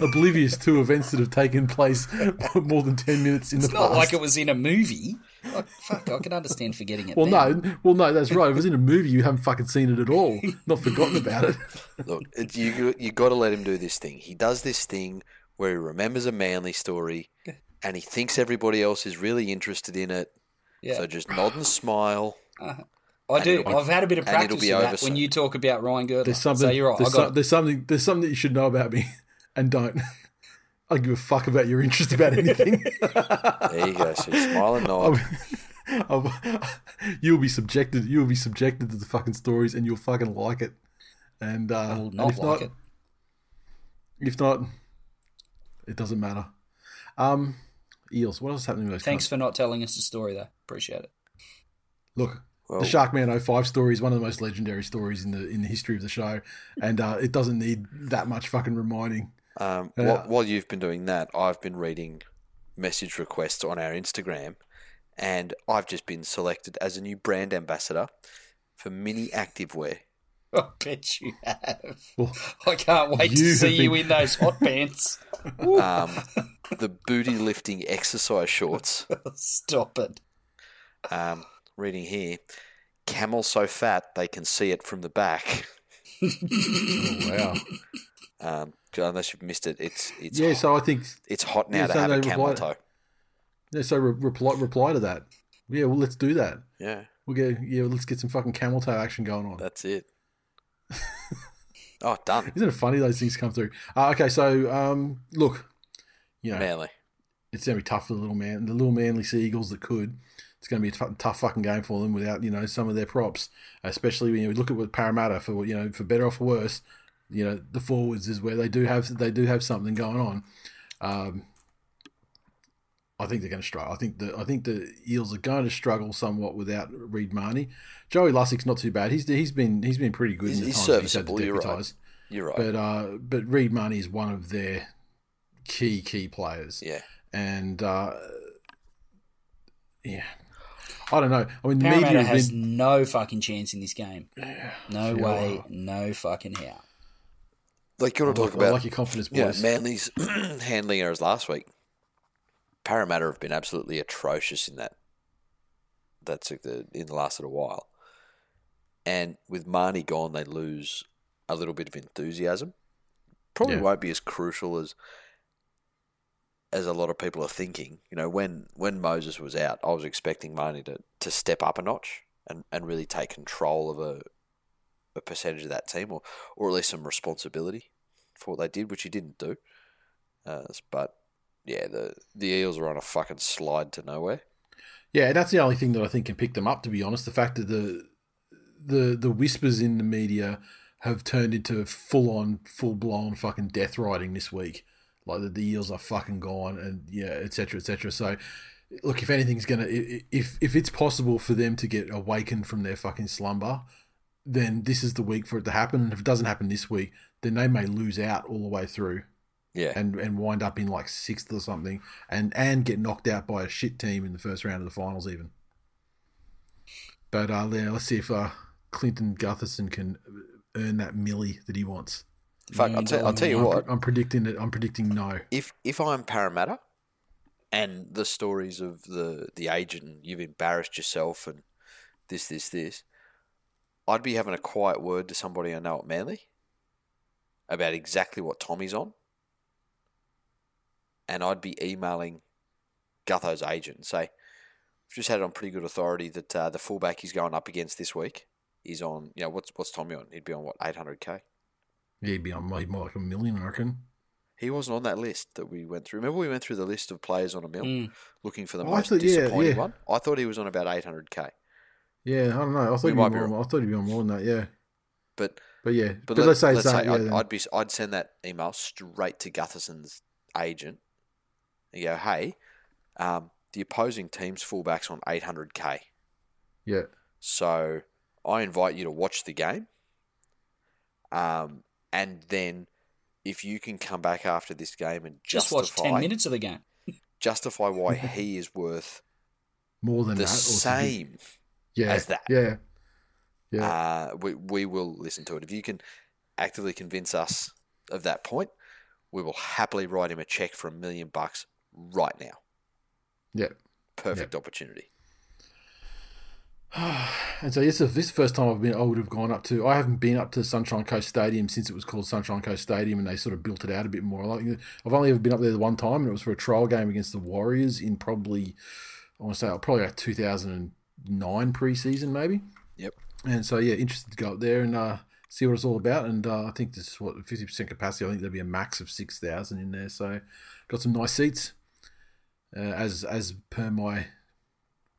oblivious to events that have taken place more than ten minutes in It's the not past. like it was in a movie. Like, fuck, I can understand forgetting it. well, then. no, well, no, that's right. If it was in a movie, you haven't fucking seen it at all, not forgotten about it. Look, you you got to let him do this thing. He does this thing where he remembers a manly story, and he thinks everybody else is really interested in it. Yeah. So just nod and smile. Uh-huh. I do. it'll be- I've had a bit of and it'll practice be in over that when you talk about Ryan Girdler. There's something. So you're right. I There's, got some- there's something. There's something that you should know about me, and don't. I don't give a fuck about your interest about anything. There you go. So smile and nod. I'll- you'll be subjected. You'll be subjected to the fucking stories, and you'll fucking like it. And uh, I will and not if like not, it. if not, it doesn't matter. Um, eels. What else is happening with? Thanks cunts? for not telling us the story, though. Appreciate it. Look, Well- the Sharkman 05 story is one of the most legendary stories in the in the history of the show, and uh, it doesn't need that much fucking reminding. Um, Yeah. while, while you've been doing that, I've been reading message requests on our Instagram, and I've just been selected as a new brand ambassador for Mini Activewear. I bet you have. Well, I can't wait to have see you in those hot pants. Um, the booty lifting exercise shorts. Stop it. Um, reading here, camel so fat they can see it from the back. Oh, wow. Um, unless you've missed it, it's it's yeah, hot, so I think it's hot now yeah, to so have a camel replied- toe. yeah, so re- reply reply to that. Yeah, well, let's do that. Yeah, We'll get yeah, let's get some fucking camel toe action going on. that's it. oh, done. Isn't it funny those things come through? Uh, okay, so um, look, you know, Manly. it's gonna be tough for the little man, the little manly Seagulls that could. It's gonna be a tough, tough fucking game for them without you know some of their props, especially when you look at what Parramatta for you know for better or for worse. You know the forwards is where they do have they do have something going on. Um, I think they're going to struggle. I think the I think the Eels are going to struggle somewhat without Reed Mahoney. Joey Lussick's not too bad. He's he's been he's been pretty good. He's- in the he's had to serviceable, you're right. You're right. But uh, but Reed Mahoney is one of their key key players. yeah. And uh, yeah, I don't know. I mean, the Parramatta media has been no fucking chance in this game. No Yeah, way, no fucking how. Like you I want to like, talk I about like your confidence, Yeah. Manly's handling errors last week. Parramatta have been absolutely atrocious in that. That's like the in the last little while, and with Mahoney gone, they lose a little bit of enthusiasm. Probably Yeah. won't be as crucial as as a lot of people are thinking. You know, when when Moses was out, I was expecting Mahoney to, to step up a notch and, and really take control of a a percentage of that team, or or at least some responsibility for what they did, which he didn't do. Uh, but yeah, the the Eels are on a fucking slide to nowhere. Yeah, that's the only thing that I think can pick them up. To be honest, the fact that the the the whispers in the media have turned into full on, full blown fucking death riding this week. Like the, the Eels are fucking gone, and yeah, etc. etc. So, look, if anything's gonna, if if it's possible for them to get awakened from their fucking slumber, then this is the week for it to happen. And if it doesn't happen this week, then they may lose out all the way through Yeah, and and wind up in like sixth or something, and and get knocked out by a shit team in the first round of the finals even. But uh, yeah, let's see if uh, Clinton Gutherson can earn that millie that he wants. Fuck, I'll, tell, I'll tell you I'm, what. I'm predicting it. I'm predicting no. if if I'm Parramatta, and the stories of the the agent, you've embarrassed yourself, and this, this, this, I'd be having a quiet word to somebody I know at Manly about exactly what Tommy's on, and I'd be emailing Gutho's agent and say, "I've just had it on pretty good authority that uh, the fullback he's going up against this week is on. You know, what's what's Tommy on? He'd be on what 800k." Yeah, he'd be on more, more like a million, I reckon. He wasn't on that list that we went through. Remember, we went through the list of players on a mill, Mm. looking for the Oh, most thought- disappointing yeah. one. I thought he was on about 800k, Yeah, I don't know. I thought he'd be might be more. wrong. I thought he'd be on more than that. Yeah, but but yeah. but, But, let, let's say let's it's say. Yeah, I'd. I'd be I'd send that email straight to Gutherson's agent. And go, hey, um, the opposing team's fullbacks on 800k, yeah. so I invite you to watch the game. Um, and then if you can come back after this game and justify, Just justify watch ten minutes of the game. justify why he is worth More than the that. same yeah, as that. Yeah, yeah. uh, we, we will listen to it. If you can actively convince us of that point, we will happily write him a check for a million bucks right now. yeah. Perfect opportunity. And so this is this first time I've been I would have gone up to I haven't been up to Sunshine Coast Stadium since it was called Sunshine Coast Stadium and they sort of built it out a bit more. Like I've only ever been up there the one time and it was for a trial game against the Warriors in probably I want to say probably like 2009 preseason maybe. Yep. And so yeah, interested to go up there and uh, see what it's all about. And uh, I think this is what fifty percent capacity. I think there'll be a max of six thousand in there. So got some nice seats. Uh, as as per my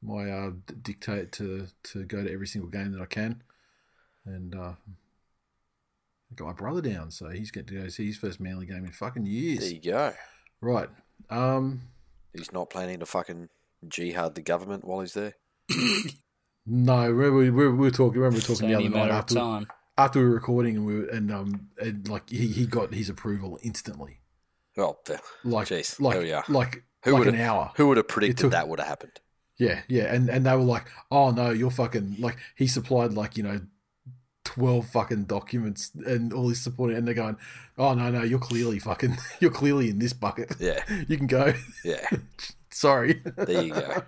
my uh, d- dictate to to go to every single game that I can, and uh, I got my brother down, so he's getting to go see his first Manly game in fucking years. There you go. Right. Um. He's not planning to fucking jihad the government while he's there. No, remember we, we, we were talking. Remember we were talking the other night after time. after we were recording, and we were, and um and like he, he got his approval instantly. Well, the- Like Jeez, like there we are. like Who like would an have, hour. Who would have predicted took- that would have happened? Yeah, yeah, and and they were like, "Oh no, you're fucking like." He supplied like you know, twelve fucking documents and all this supporting, and they're going, "Oh no, no, you're clearly fucking, you're clearly in this bucket. Yeah. you can go." Yeah. Sorry. There you go.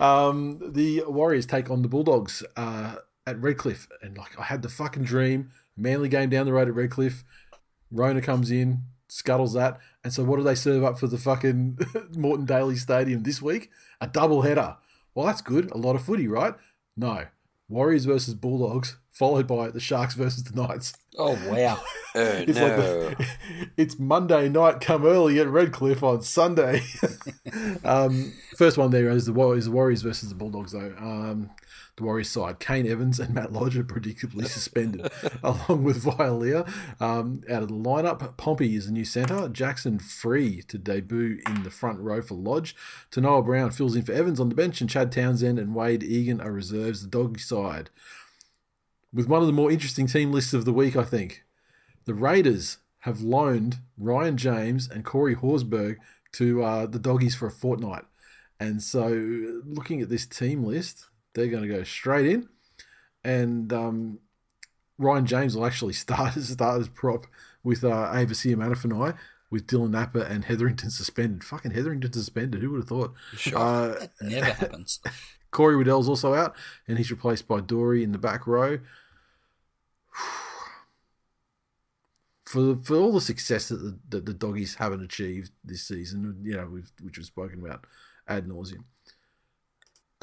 Um, the Warriors take on the Bulldogs uh, at Redcliffe, and like I had the fucking dream. Manly game down the road at Redcliffe. Rona comes in, scuttles that, and so what do they serve up for the fucking Moreton Daily Stadium this week? A double header. Well, that's good. A lot of footy, right? No. Warriors versus Bulldogs, followed by the Sharks versus the Knights. Oh wow! Oh, It's no. like the, it's Monday night, come early at Redcliffe on Sunday. um, first one there is the Warriors, the Warriors versus the Bulldogs, though. Um, the Warriors side, Kane Evans and Matt Lodge are predictably suspended, along with Vialia. Um, out of the lineup, Pompey is the new centre. Jackson Frei to debut in the front row for Lodge. Taunoa-Brown fills in for Evans on the bench, and Chad Townsend and Wade Egan are reserves. The doggy side with one of the more interesting team lists of the week, I think. The Raiders have loaned Ryan James and Corey Horsburgh to uh, the Doggies for a fortnight. And so, looking at this team list, they're going to go straight in. And um, Ryan James will actually start as start as prop with uh, Ava Seumanufagai, with Dylan Napa and Hetherington suspended. Fucking Hetherington suspended. Who would have thought? Uh, That never happens. Corey Waddell's also out, and he's replaced by Dory in the back row. For for all the success that the, that the doggies haven't achieved this season, you know, we've, which we've spoken about ad nauseum,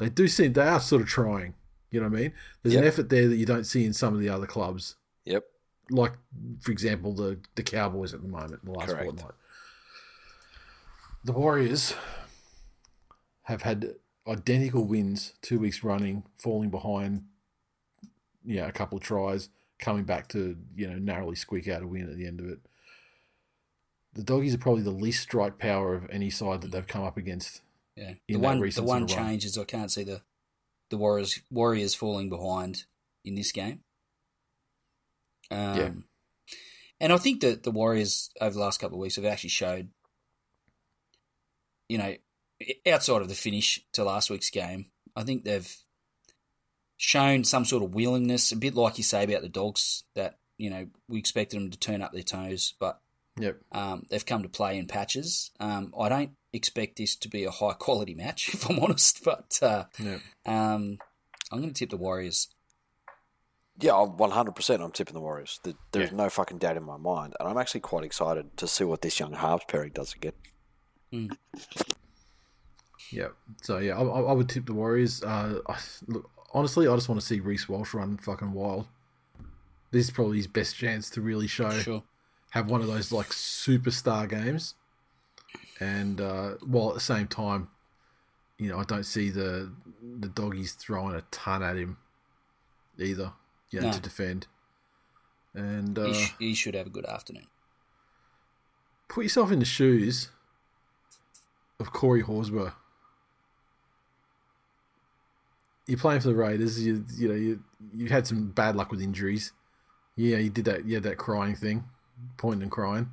they do seem they are sort of trying. You know what I mean? There's an effort there that you don't see in some of the other clubs, Yep. like for example the the Cowboys at the moment, the last Correct. fortnight. The Warriors have had identical wins two weeks running, falling behind, yeah, a couple of tries, coming back to you know narrowly squeak out a win at the end of it. The doggies are probably the least strike power of any side that they've come up against. Yeah, the one the one change is I can't see the the Warriors Warriors falling behind in this game. Um, Yeah. and I think that the Warriors over the last couple of weeks have actually showed, you know, outside of the finish to last week's game, I think they've shown some sort of willingness, a bit like you say about the dogs, that you know we expected them to turn up their toes, but Yep. um, they've come to play in patches. Um, I don't expect this to be a high quality match, if I'm honest, but uh, Yep. um, I'm going to tip the Warriors. Yeah, I'm 100% I'm tipping the Warriors. There's Yeah. no fucking doubt in my mind. And I'm actually quite excited to see what this young halves pairing does again. Yeah. So yeah, I, I I would tip the Warriors. Uh, I, look, honestly, I just want to see Reece Walsh run fucking wild. This is probably his best chance to really show Sure. have one of those like superstar games, and uh, while at the same time, you know, I don't see the the doggies throwing a ton at him either. You know, No. to defend. And He, uh, sh- he should have a good afternoon. put yourself in the shoes of Corey Horsburgh. You're playing for the Raiders. You you know you you had some bad luck with injuries. Yeah, you did that. You had that crying thing, pointing and crying.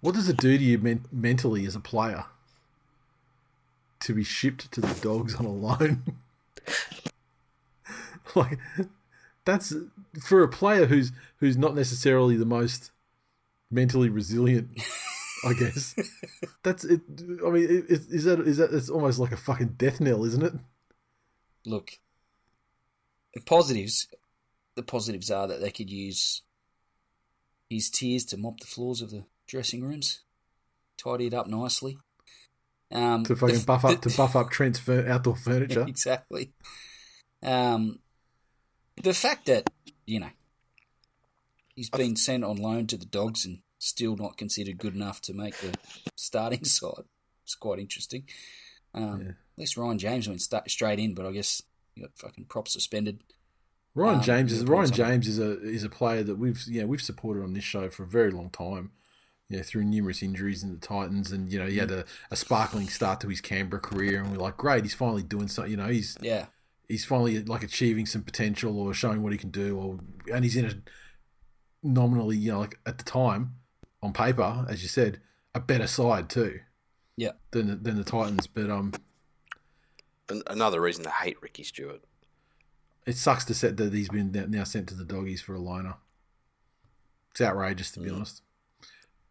What does it do to you men- mentally as a player to be shipped to the dogs on a loan? like that's for a player who's who's not necessarily the most mentally resilient. I guess that's it. I mean, is that is that? It's almost like a fucking death knell, isn't it? Look, the positives, the positives are that they could use his tears to mop the floors of the dressing rooms, tidy it up nicely. Um, To fucking the- buff up the- to buff up Trent's fur, outdoor furniture. exactly. Um, the fact that you know he's been sent on loan to the Dogs and still not considered good enough to make the starting side is quite interesting. Um, At least Ryan James went sta straight in, but I guess he got fucking prop suspended. Ryan Um, James is Ryan. James is a is a player that we've yeah we've supported on this show for a very long time. Yeah, through numerous injuries in the Titans, and you know he had a, a sparkling start to his Canberra career, and we're like, great, he's finally doing something. You know, he's Yeah, he's finally like achieving some potential or showing what he can do, or and he's in a nominally, you know, like at the time on paper, as you said, a better side too yeah. than than the Titans. But um, another reason to hate Ricky Stuart. it sucks to set that he's been now sent to the doggies for a liner. It's outrageous, to be honest.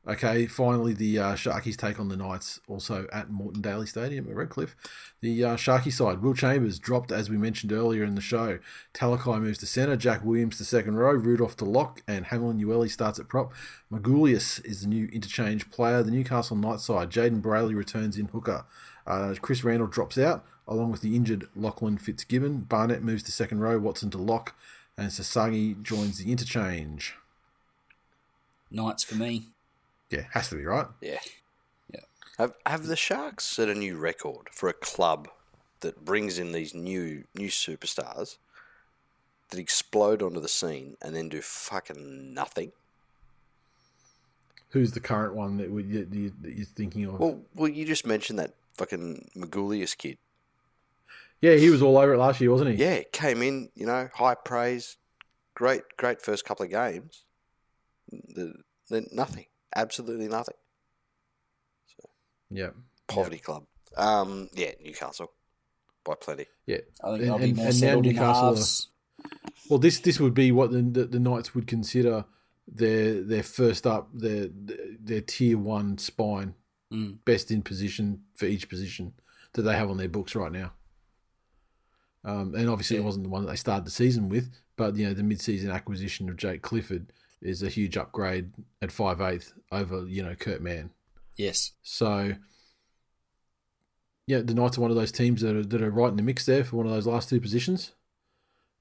Okay, finally, the uh, Sharkies take on the Knights, also at Moreton Daily Stadium at Redcliffe. The uh, Sharky side, Will Chambers dropped, as we mentioned earlier in the show. Talakai moves to centre, Jack Williams to second row, Rudolph to lock, and Hamlin Uele starts at prop. Magulius is the new interchange player. The Newcastle Knights side, Jayden Brailey returns in hooker. Uh, Chris Randall drops out, along with the injured Lachlan Fitzgibbon. Barnett moves to second row, Watson to lock, and Sasagi joins the interchange. Knights for me. Yeah, has to be, right? Yeah. Yeah. Have have the Sharks set a new record for a club that brings in these new new superstars that explode onto the scene and then do fucking nothing? Who's the current one that, we, you, you, that you're thinking of? Well, well, you just mentioned that fucking Magulius kid. yeah, he was all over it last year, wasn't he? Yeah, came in, you know, high praise, great, great first couple of games. The, then nothing, absolutely nothing. Yeah. Poverty club. Um, yeah, Newcastle by plenty. Yeah. I think And- I'll be more and now Newcastle are- Well, this this would be what the, the, the Knights would consider their their first up their their tier one spine, Mm. best in position for each position that they have on their books right now. Um, and obviously, it wasn't the one that they started the season with, but you know the mid-season acquisition of Jake Clifford is a huge upgrade at five eighth over you know Kurt Mann. Yes. So, yeah, the Knights are one of those teams that are, that are right in the mix there for one of those last two positions.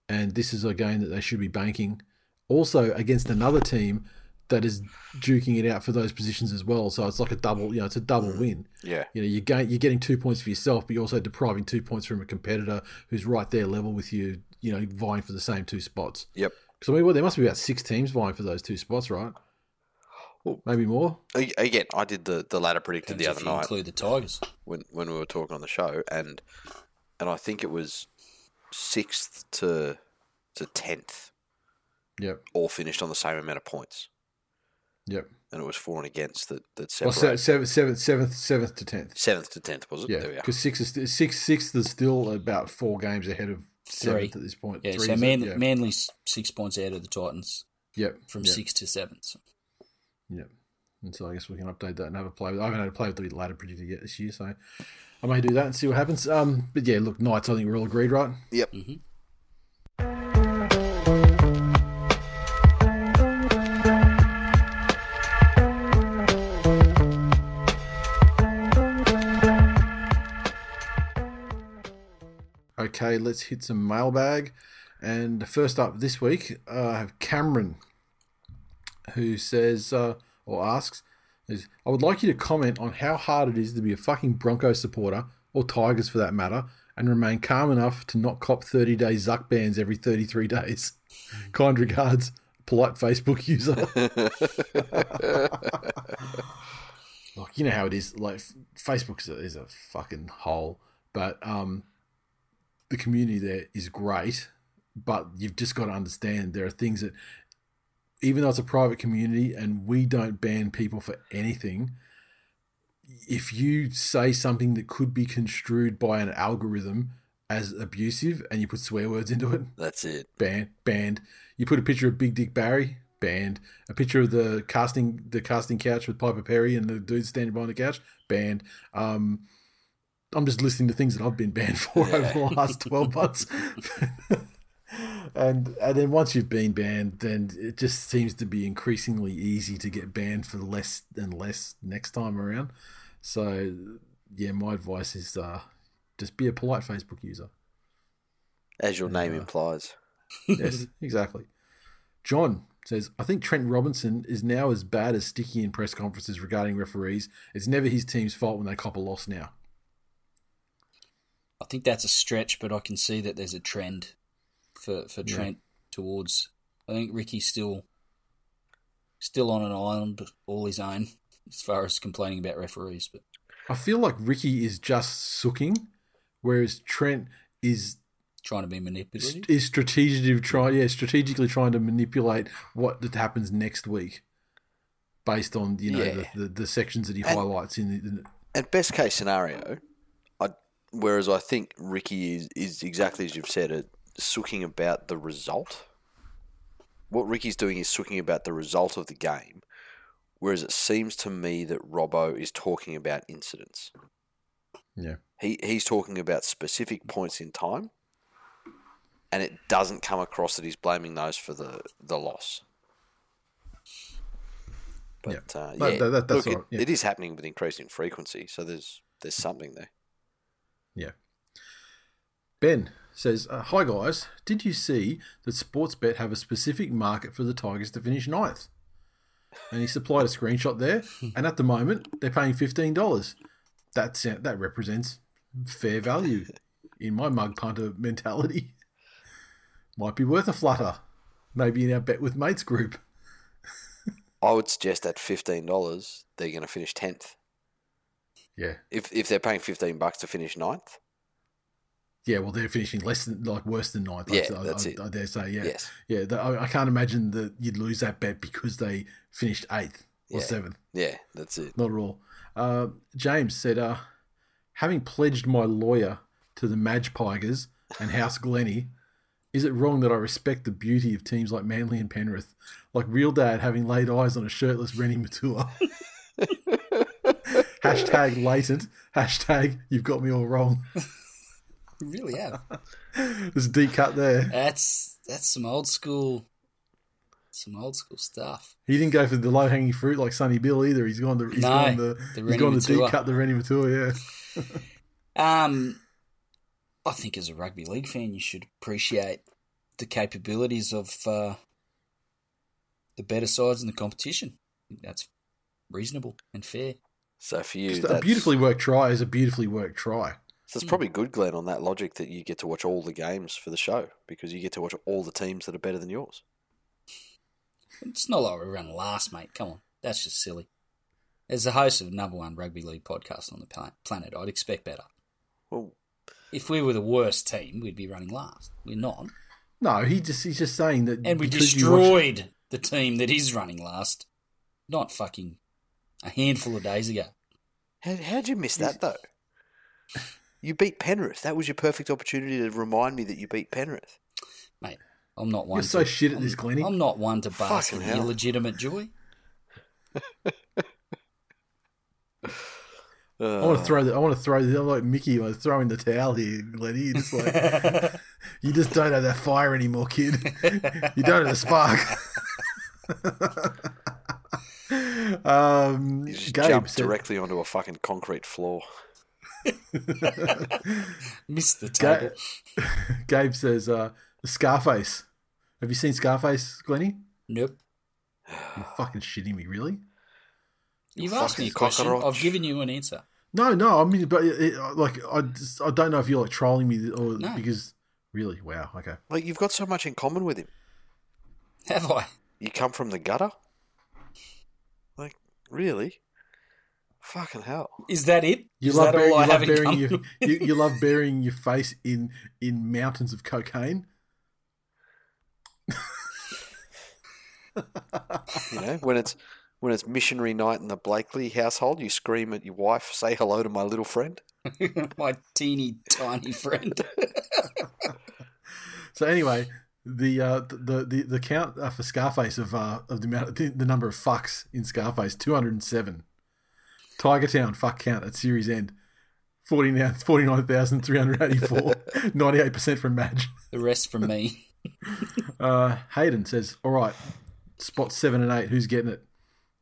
And this is a game that they should be banking. Also, against another team that is duking it out for those positions as well. So it's like a double, you know, it's a double mm. win. Yeah. You know, you gain, you're getting two points for yourself, but you're also depriving two points from a competitor who's right there level with you, you know, vying for the same two spots. Yep. Because I mean, well, there must be about six teams vying for those two spots, right? Well- Maybe more. Again, I did the, the ladder predicted Depends the if other you night include the Tigers. when, when we were talking on the show, and and I think it was sixth to to tenth, Yep. all finished on the same amount of points, Yep. and it was for and against that that Well, separated. se- seventh, seventh, seventh, seventh to tenth. Seventh to tenth was it? Yeah, There we are. because six is st- six, sixth is still about four games ahead of seventh at this point. Yeah, Three so is- Man- yeah. Manly's six points out of the Titans Yep. from yep, six to seventh. Yep. And so I guess we can update that and have a play. With, I haven't had a play with the ladder predictor yet this year, so I may do that and see what happens. Um, but yeah, look, Knights. I think we're all agreed, right? Yep. Okay, let's hit some mailbag. And first up this week, uh, I have Cameron, who says uh, or asks, is, I would like you to comment on how hard it is to be a fucking Bronco supporter, or Tigers for that matter, and remain calm enough to not cop 30 day Zuck bans every 33 days. kind regards, polite Facebook user. Look, you know how it is. Like, Facebook is a fucking hole, but um, the community there is great, but you've just got to understand there are things that, even though it's a private community and we don't ban people for anything, if you say something that could be construed by an algorithm as abusive and you put swear words into it, That's it. banned, banned. You put a picture of Big Dick Barry, banned. A picture of the casting the casting couch with Piper Perry and the dude standing behind the couch, banned. Um, I'm just listening to things that I've been banned for over the last 12 months. and and then once you've been banned, then it just seems to be increasingly easy to get banned for less and less next time around. So yeah, my advice is uh, just be a polite Facebook user. As your name implies. yes, exactly. John says, I think Trent Robinson is now as bad as Sticky in press conferences regarding referees. It's never his team's fault when they cop a loss now. I think that's a stretch, but I can see that there's a trend for for Yeah. Trent towards. I think Ricky's still still on an island all his own as far as complaining about referees. But I feel like Ricky is just sooking, whereas Trent is trying to be manipulative. is strategically trying, yeah, strategically trying to manipulate what that happens next week, based on you know Yeah. the, the, the sections that he And- highlights in the. In the And best case scenario, I whereas I think Ricky is, is exactly as you've said, a, sooking about the result. What Ricky's doing is sooking about the result of the game, whereas it seems to me that Robbo is talking about incidents. Yeah. He he's talking about specific points in time, and it doesn't come across that he's blaming those for the the loss. But uh, yeah, that- that- that's look, it, right, yeah. it is happening with increasing frequency, so there's there's something there. Yeah. Ben says, uh, Hi guys, did you see that Sportsbet have a specific market for the Tigers to finish ninth? And he supplied a screenshot there, and at the moment they're paying fifteen dollars. That's that represents fair value in my mug punter mentality. Might be worth a flutter, maybe in our bet with mates group. I would suggest at fifteen dollars, they're going to finish tenth. Yeah, If if they're paying fifteen bucks to finish ninth, yeah. Well, they're finishing less than like worse than ninth. Yeah, I, that's I, it. I dare say, yeah, Yes. yeah. that- I, I can't imagine that you'd lose that bet because they finished eighth or Yeah. seventh. yeah, that's it. Not at all. Uh, James said, uh, having pledged my lawyer to the Madge Pigers and House Glennie, is it wrong that I respect the beauty of teams like Manly and Penrith, like Real Dad having laid eyes on a shirtless Reni Maitua? hashtag latent. Hashtag you've got me all wrong. You really have. There's a deep cut there. That's that's some old school, some old school stuff. He didn't go for the low hanging fruit like Sonny Bill either. He's gone the he's No, gone the, the he's gone the deep cut the Reni Maitua. Yeah. Um, I think as a rugby league fan, you should appreciate the capabilities of uh, the better sides in the competition. That's reasonable and fair. So for you, Just a beautifully worked try is a beautifully worked try. So it's hmm. probably good, Glenn, on that logic that you get to watch all the games for the show because you get to watch all the teams that are better than yours. It's not like we run last, mate. Come on, that's just silly. As the host of number one rugby league podcast on the planet, I'd expect better. Well, If we were the worst team, we'd be running last. We're not, No, he just he's just saying that and we because you watch- destroyed the team that is running last. Not fucking a handful of days ago. how, how'd you miss that though? You beat Penrith. That was your perfect opportunity to remind me that you beat Penrith. mate. I'm not one. You're so to, shit at I'm, this, Glennie. I'm not one to bask in hell. illegitimate joy. I want to throw the I want to throw the I'm like Mickey. I want to throw in the towel here, Glennie. You just like you just don't have that fire anymore, kid. you don't have the spark. um, You just Gabe jumped said, directly onto a fucking concrete floor. Missed the Ga- table. Gabe says, uh, Scarface. Have you seen Scarface, Glenny? Nope. You're fucking shitting me, really? You've fucking asked me a question. cockroach. I've given you an answer. No, no. I mean, but it, like, I, just, I don't know if you're like trolling me or No. because really, wow, okay. Like you've got so much in common with him. Have I? You come from the gutter. Like really? Fucking hell. Is that it? You Is love, that burying, all I you, have love burying your, you, you love burying your face in in mountains of cocaine. You know, when it's when it's missionary night in the Blakely household, you scream at your wife, "Say hello to my little friend." My teeny tiny friend. So anyway, the uh, the the the count uh, for Scarface of uh, of the amount the, the number of fucks in Scarface two hundred and seven. Tiger Town fuck count at series end. 49,384. 98% from Madge. the rest from me. Uh, Hayden says, all right, spot seven and eight. Who's getting it?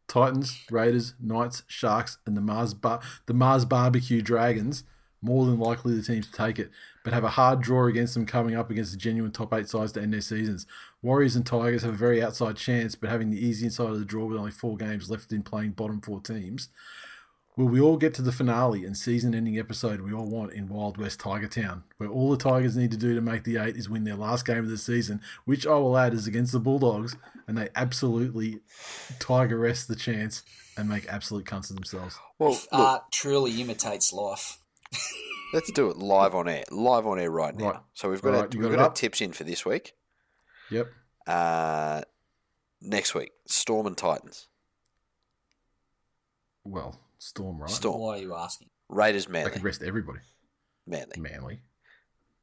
Titans, Raiders, Knights, Sharks, and the Mars Bar- the Mars Barbecue Dragons. More than likely the teams to take it, but have a hard draw against them coming up against the genuine top eight sides to end their seasons. Warriors and Tigers have a very outside chance, but having the easy inside of the draw with only four games left in playing bottom four teams. Will we all get to the finale and season ending episode we all want in Wild West Tiger Town, where all the Tigers need to do to make the eight is win their last game of the season, which I will add is against the Bulldogs, and they absolutely Tiger rest the chance and make absolute cunts of themselves. Well, uh, look, Art truly imitates life. Let's do it live on air, live on air right now. Right. So we've got All our, we've got got, our tips in for this week. Yep. Uh, next week, Storm and Titans, Well, Storm, right? Storm, Why are you asking? Raiders, They Manly, could rest everybody. Manly, Manly.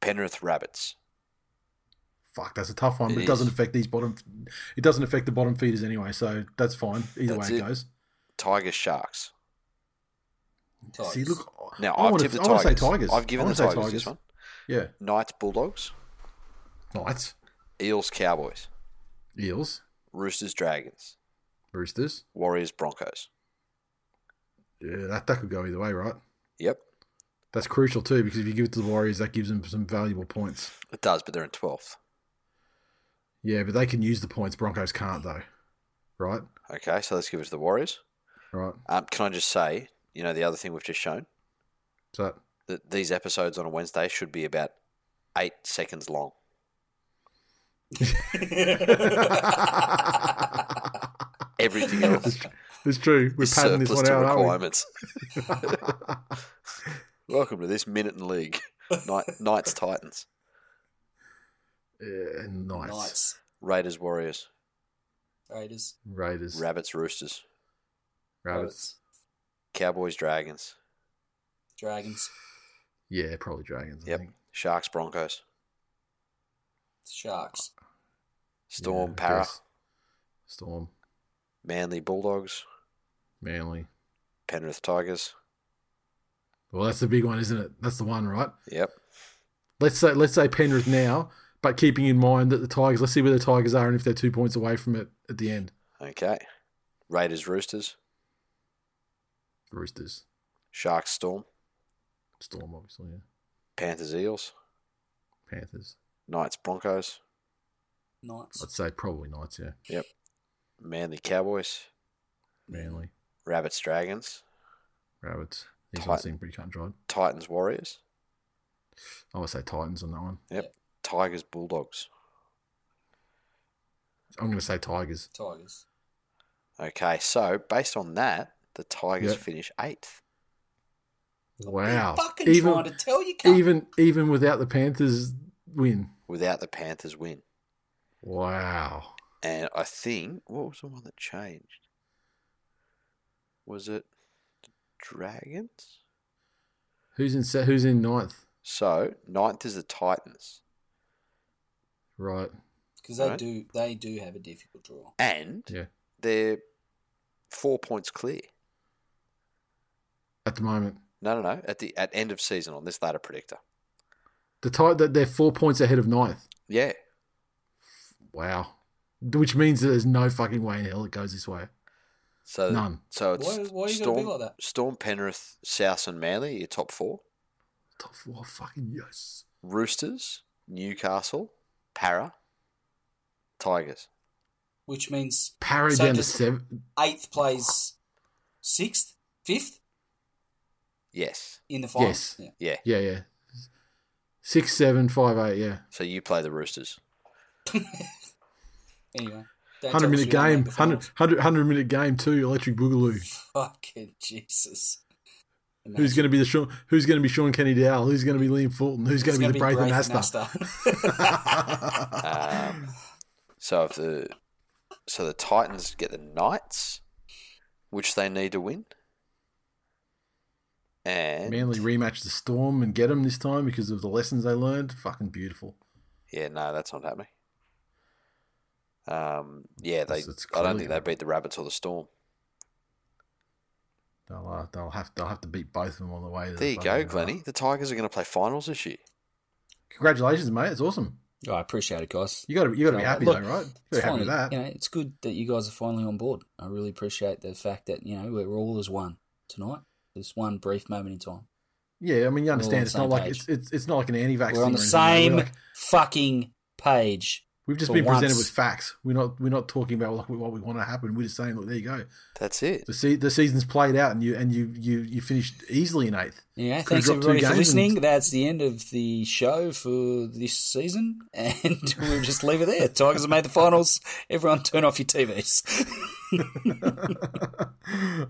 Penrith, Rabbits, fuck, that's a tough one, It but it doesn't affect these bottom. It doesn't affect the bottom feeders anyway, so that's fine. Either That's way it, it. goes. Tigers, Sharks. Tigers. See, look, Now I I've want tipped to the I want to say Tigers. Tigers. I've given I the wanna say Tigers, this one. Yeah, Knights, Bulldogs. Knights, Eels, Cowboys. Eels, Roosters, Dragons. Roosters. Warriors, Broncos. Yeah, that that could go either way, right? Yep, That's crucial too because if you give it to the Warriors, that gives them some valuable points. it does, but they're in twelfth. Yeah, but they can use the points. Broncos can't though, right? Okay, so let's give it to the Warriors. Right. Um, can I just say, you know, the other thing we've just shown So that these episodes on a Wednesday should be about eight seconds long. Everything else it's true. We're is padding this one to out, aren't we? requirements. Welcome to this minute in league. Knight, Knights, Titans, Yeah, nice. Knights, Raiders, Warriors, Raiders, Raiders, Rabbits, Roosters, Rabbits. Cowboys, Dragons. Dragons, Yeah, probably Dragons. I Yep. think. Sharks, Broncos, Sharks, Storm, Yeah, Para. Storm, Manly, Bulldogs, Manly. Penrith, Tigers. Well, that's the big one, isn't it? That's the one, right? Yep. Let's say let's say Penrith now, but keeping in mind that the Tigers. Let's see where the Tigers are and if they're two points away from it at the end. Okay. Raiders, Roosters, Roosters, Sharks, Storm, Storm, obviously. Yeah. Panthers, Eels, Panthers. Knights, Broncos. Knights, I'd say probably Knights. Yeah. Yep. Manly, Cowboys, Manly, Rabbits, Dragons, Rabbits. These Titan- ones seem pretty cut and dried. Titans, Warriors. I would say Titans on that one. Yep. Tigers, Bulldogs. I'm going to say Tigers. Tigers. Okay, so based on that, the Tigers Yep. finish eighth. Wow. Fucking Even trying to tell you, cunt. even even without the Panthers win. without the Panthers win. Wow. And I think what was the one that changed? Was it Dragons? Who's in Who's in ninth? So ninth is the Titans, Right. because they Right. do they do have a difficult draw. and Yeah. they're four points clear. At the moment, No, no, no. At the at end of season on this ladder predictor. the Tit- that they're four points ahead of ninth. Yeah. Wow. Which means that there's no fucking way in hell it goes this way. So None. So it's Why- why you Storm, be like that? Storm, Penrith, South, and Manly. Your top four. Top four, fucking yes. Roosters, Newcastle, Para, Tigers. Which means Para So down to does- seven. eighth plays sixth, fifth Yes. in the final. Yes. Yeah. Yeah. Yeah, yeah. Six, seven, five, eight. Yeah. So you play the Roosters. Anyway. Hundred minute game. 100, 100, 100 minute game too. Electric Boogaloo. Fucking Jesus. Who's going to be the Sean, Who's going to be Shaun Kenny-Dowall? Who's going to be Liam Fulton? Who's going to be the Braith Anasta? Um, so if the so the Titans get the Knights, which they need to win, and Manly rematch the Storm and get them this time because of the lessons they learned. Fucking beautiful. yeah, no, that's not happening. Um, yeah, they. It's- it's I don't think they beat the Rabbits or the Storm. They'll uh, they'll have they'll have to beat both of them on the way. There you go, fucking, uh, Glenny. The Tigers are going to play finals this year. Congratulations, mate. It's awesome. Oh, I appreciate it, guys. You got to you got to be happy look, though, right? You got to It's be happy finally, with that. You know, it's good that you guys are finally on board. I really appreciate the fact that you know we're all as one tonight. This one brief moment in time. Yeah, I mean you understand. It's not same like it's, it's it's not like an anti-vax. We're on the thing or anything, same like, fucking page. We've just for been presented with facts. We're not we're not talking about like what we want to happen. We're just saying, look, there you go. That's it. The se- the season's played out, and you and you you you finished easily in eighth. Yeah, Could've thanks everybody for listening. and- That's the end of the show for this season, and we'll just leave it there. Tigers have made the finals. Everyone, turn off your TVs.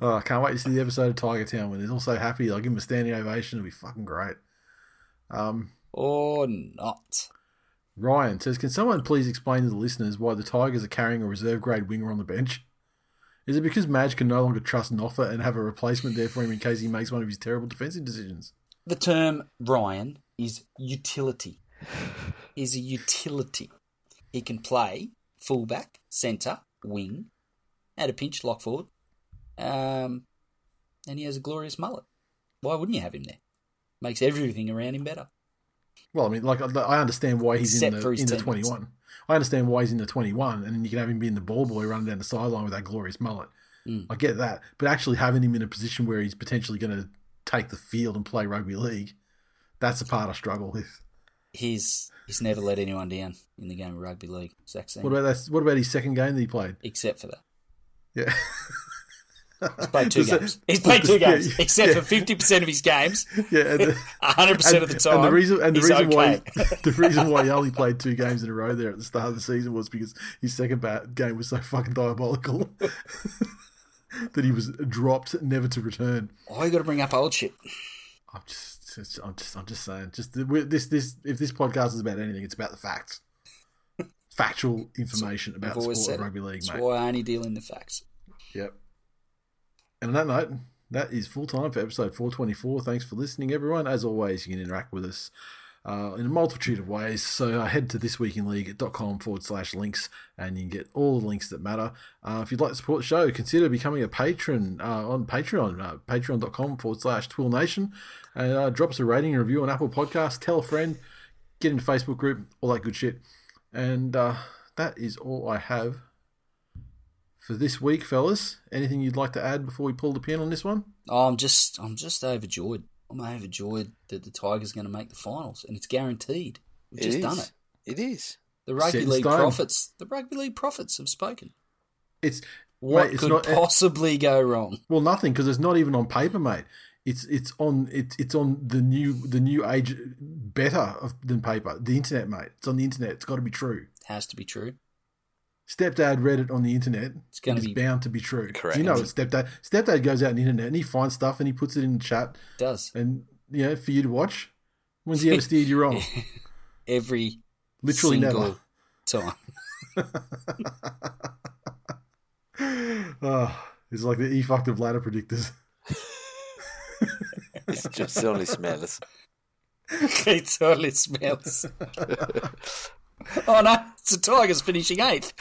oh, I can't wait to see the episode of Tiger Town when they're all so happy. I'll give them a standing ovation. It'll be fucking great. Um, or not. Ryan says, "Can someone please explain to the listeners why the Tigers are carrying a reserve grade winger on the bench? Is it because Madge can no longer trust Noffa and have a replacement there for him in case he makes one of his terrible defensive decisions? The term Ryan is utility. Is a utility. he can play fullback, centre, wing, at a pinch, lock forward. Um, and he has a glorious mullet. Why wouldn't you have him there? Makes everything around him better. Well, I mean, like I understand why he's Except in the in the twenty one. I understand why he's in the twenty one, and then you can have him being the ball boy running down the sideline with that glorious mullet. Mm. I get that, but actually having him in a position where he's potentially going to take the field and play rugby league, that's the part I struggle with. He's he's never let anyone down in the game of rugby league, Zach What about that? What about his second game that he played? except for that. Yeah, He's played two games. He's played two games, yeah, except yeah. for fifty percent of his games. yeah. and hundred percent of the time. And the reason and the reason why the reason why he only played two games in a row there at the start of the season was because his second bat game was so fucking diabolical that he was dropped, never to return. Oh, you got to bring up old shit. I'm just, just- I'm just, I'm just saying. Just this, this. If this podcast is about anything, it's about the facts, factual information about sport of rugby league, That's mate. why I only deal in the facts. Yep. And on that note, that is full time for episode 424. Thanks for listening, everyone. As always, you can interact with us uh, in a multitude of ways. So uh, head to thisweekinleague.com forward slash links and you can get all the links that matter. Uh, if you'd like to support the show, consider becoming a patron uh, on Patreon, uh, patreon.com forward slash Twill Nation. And uh, drop us a rating and review on Apple Podcasts. Tell a friend, get into Facebook group, all that good shit. And uh, that is all I have for this week, fellas. Anything you'd like to add before we pull the pin on this one? Oh, I'm just, I'm just overjoyed. I'm overjoyed that the Tigers are going to make the finals, and it's guaranteed. We've It just is. done it. It is. The rugby in league stone. prophets, the rugby league prophets have spoken. It's What mate, it's could not possibly go wrong? well nothing because it's not even on paper, mate. It's it's on it's it's on the new the new age better of, than paper. The internet, mate. It's on the internet. It's got to be true. It Has to be true. Stepdad read it on the internet. It's gonna be- bound to be true. Correct. You know, stepdad. Stepdad goes out on the internet and he finds stuff and he puts it in the chat It does and you know for you to watch. When's he ever steered you wrong? every Literally single never. time. Oh, it's like the e fucked of ladder predictors. It's just only smells. it totally smells. oh no, it's the Tigers finishing eighth.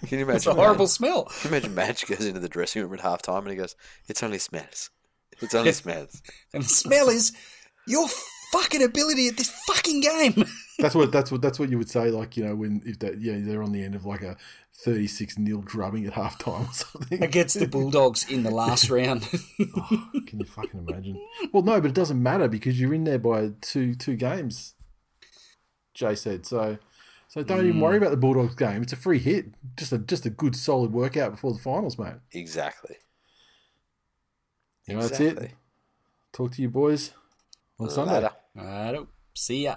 Can you imagine? It's a horrible Madge- smell. Can you imagine Madge goes into the dressing room at half time and he goes, It's only smells. It's only smells. And the smell is your fucking ability at this fucking game. That's what that's what that's what you would say. Like you know when if that yeah they're on the end of like a thirty six nil drubbing at half time or something. Against the Bulldogs in the last round. Oh, can you fucking imagine? Well, no, but it doesn't matter because you're in there by two two games. Jay said so. So don't even worry mm. about the Bulldogs game. It's a free hit. Just a just a good solid workout before the finals, mate. Exactly. You know, that's exactly. it. Talk to you boys on Sunday. Later. Righto. See ya.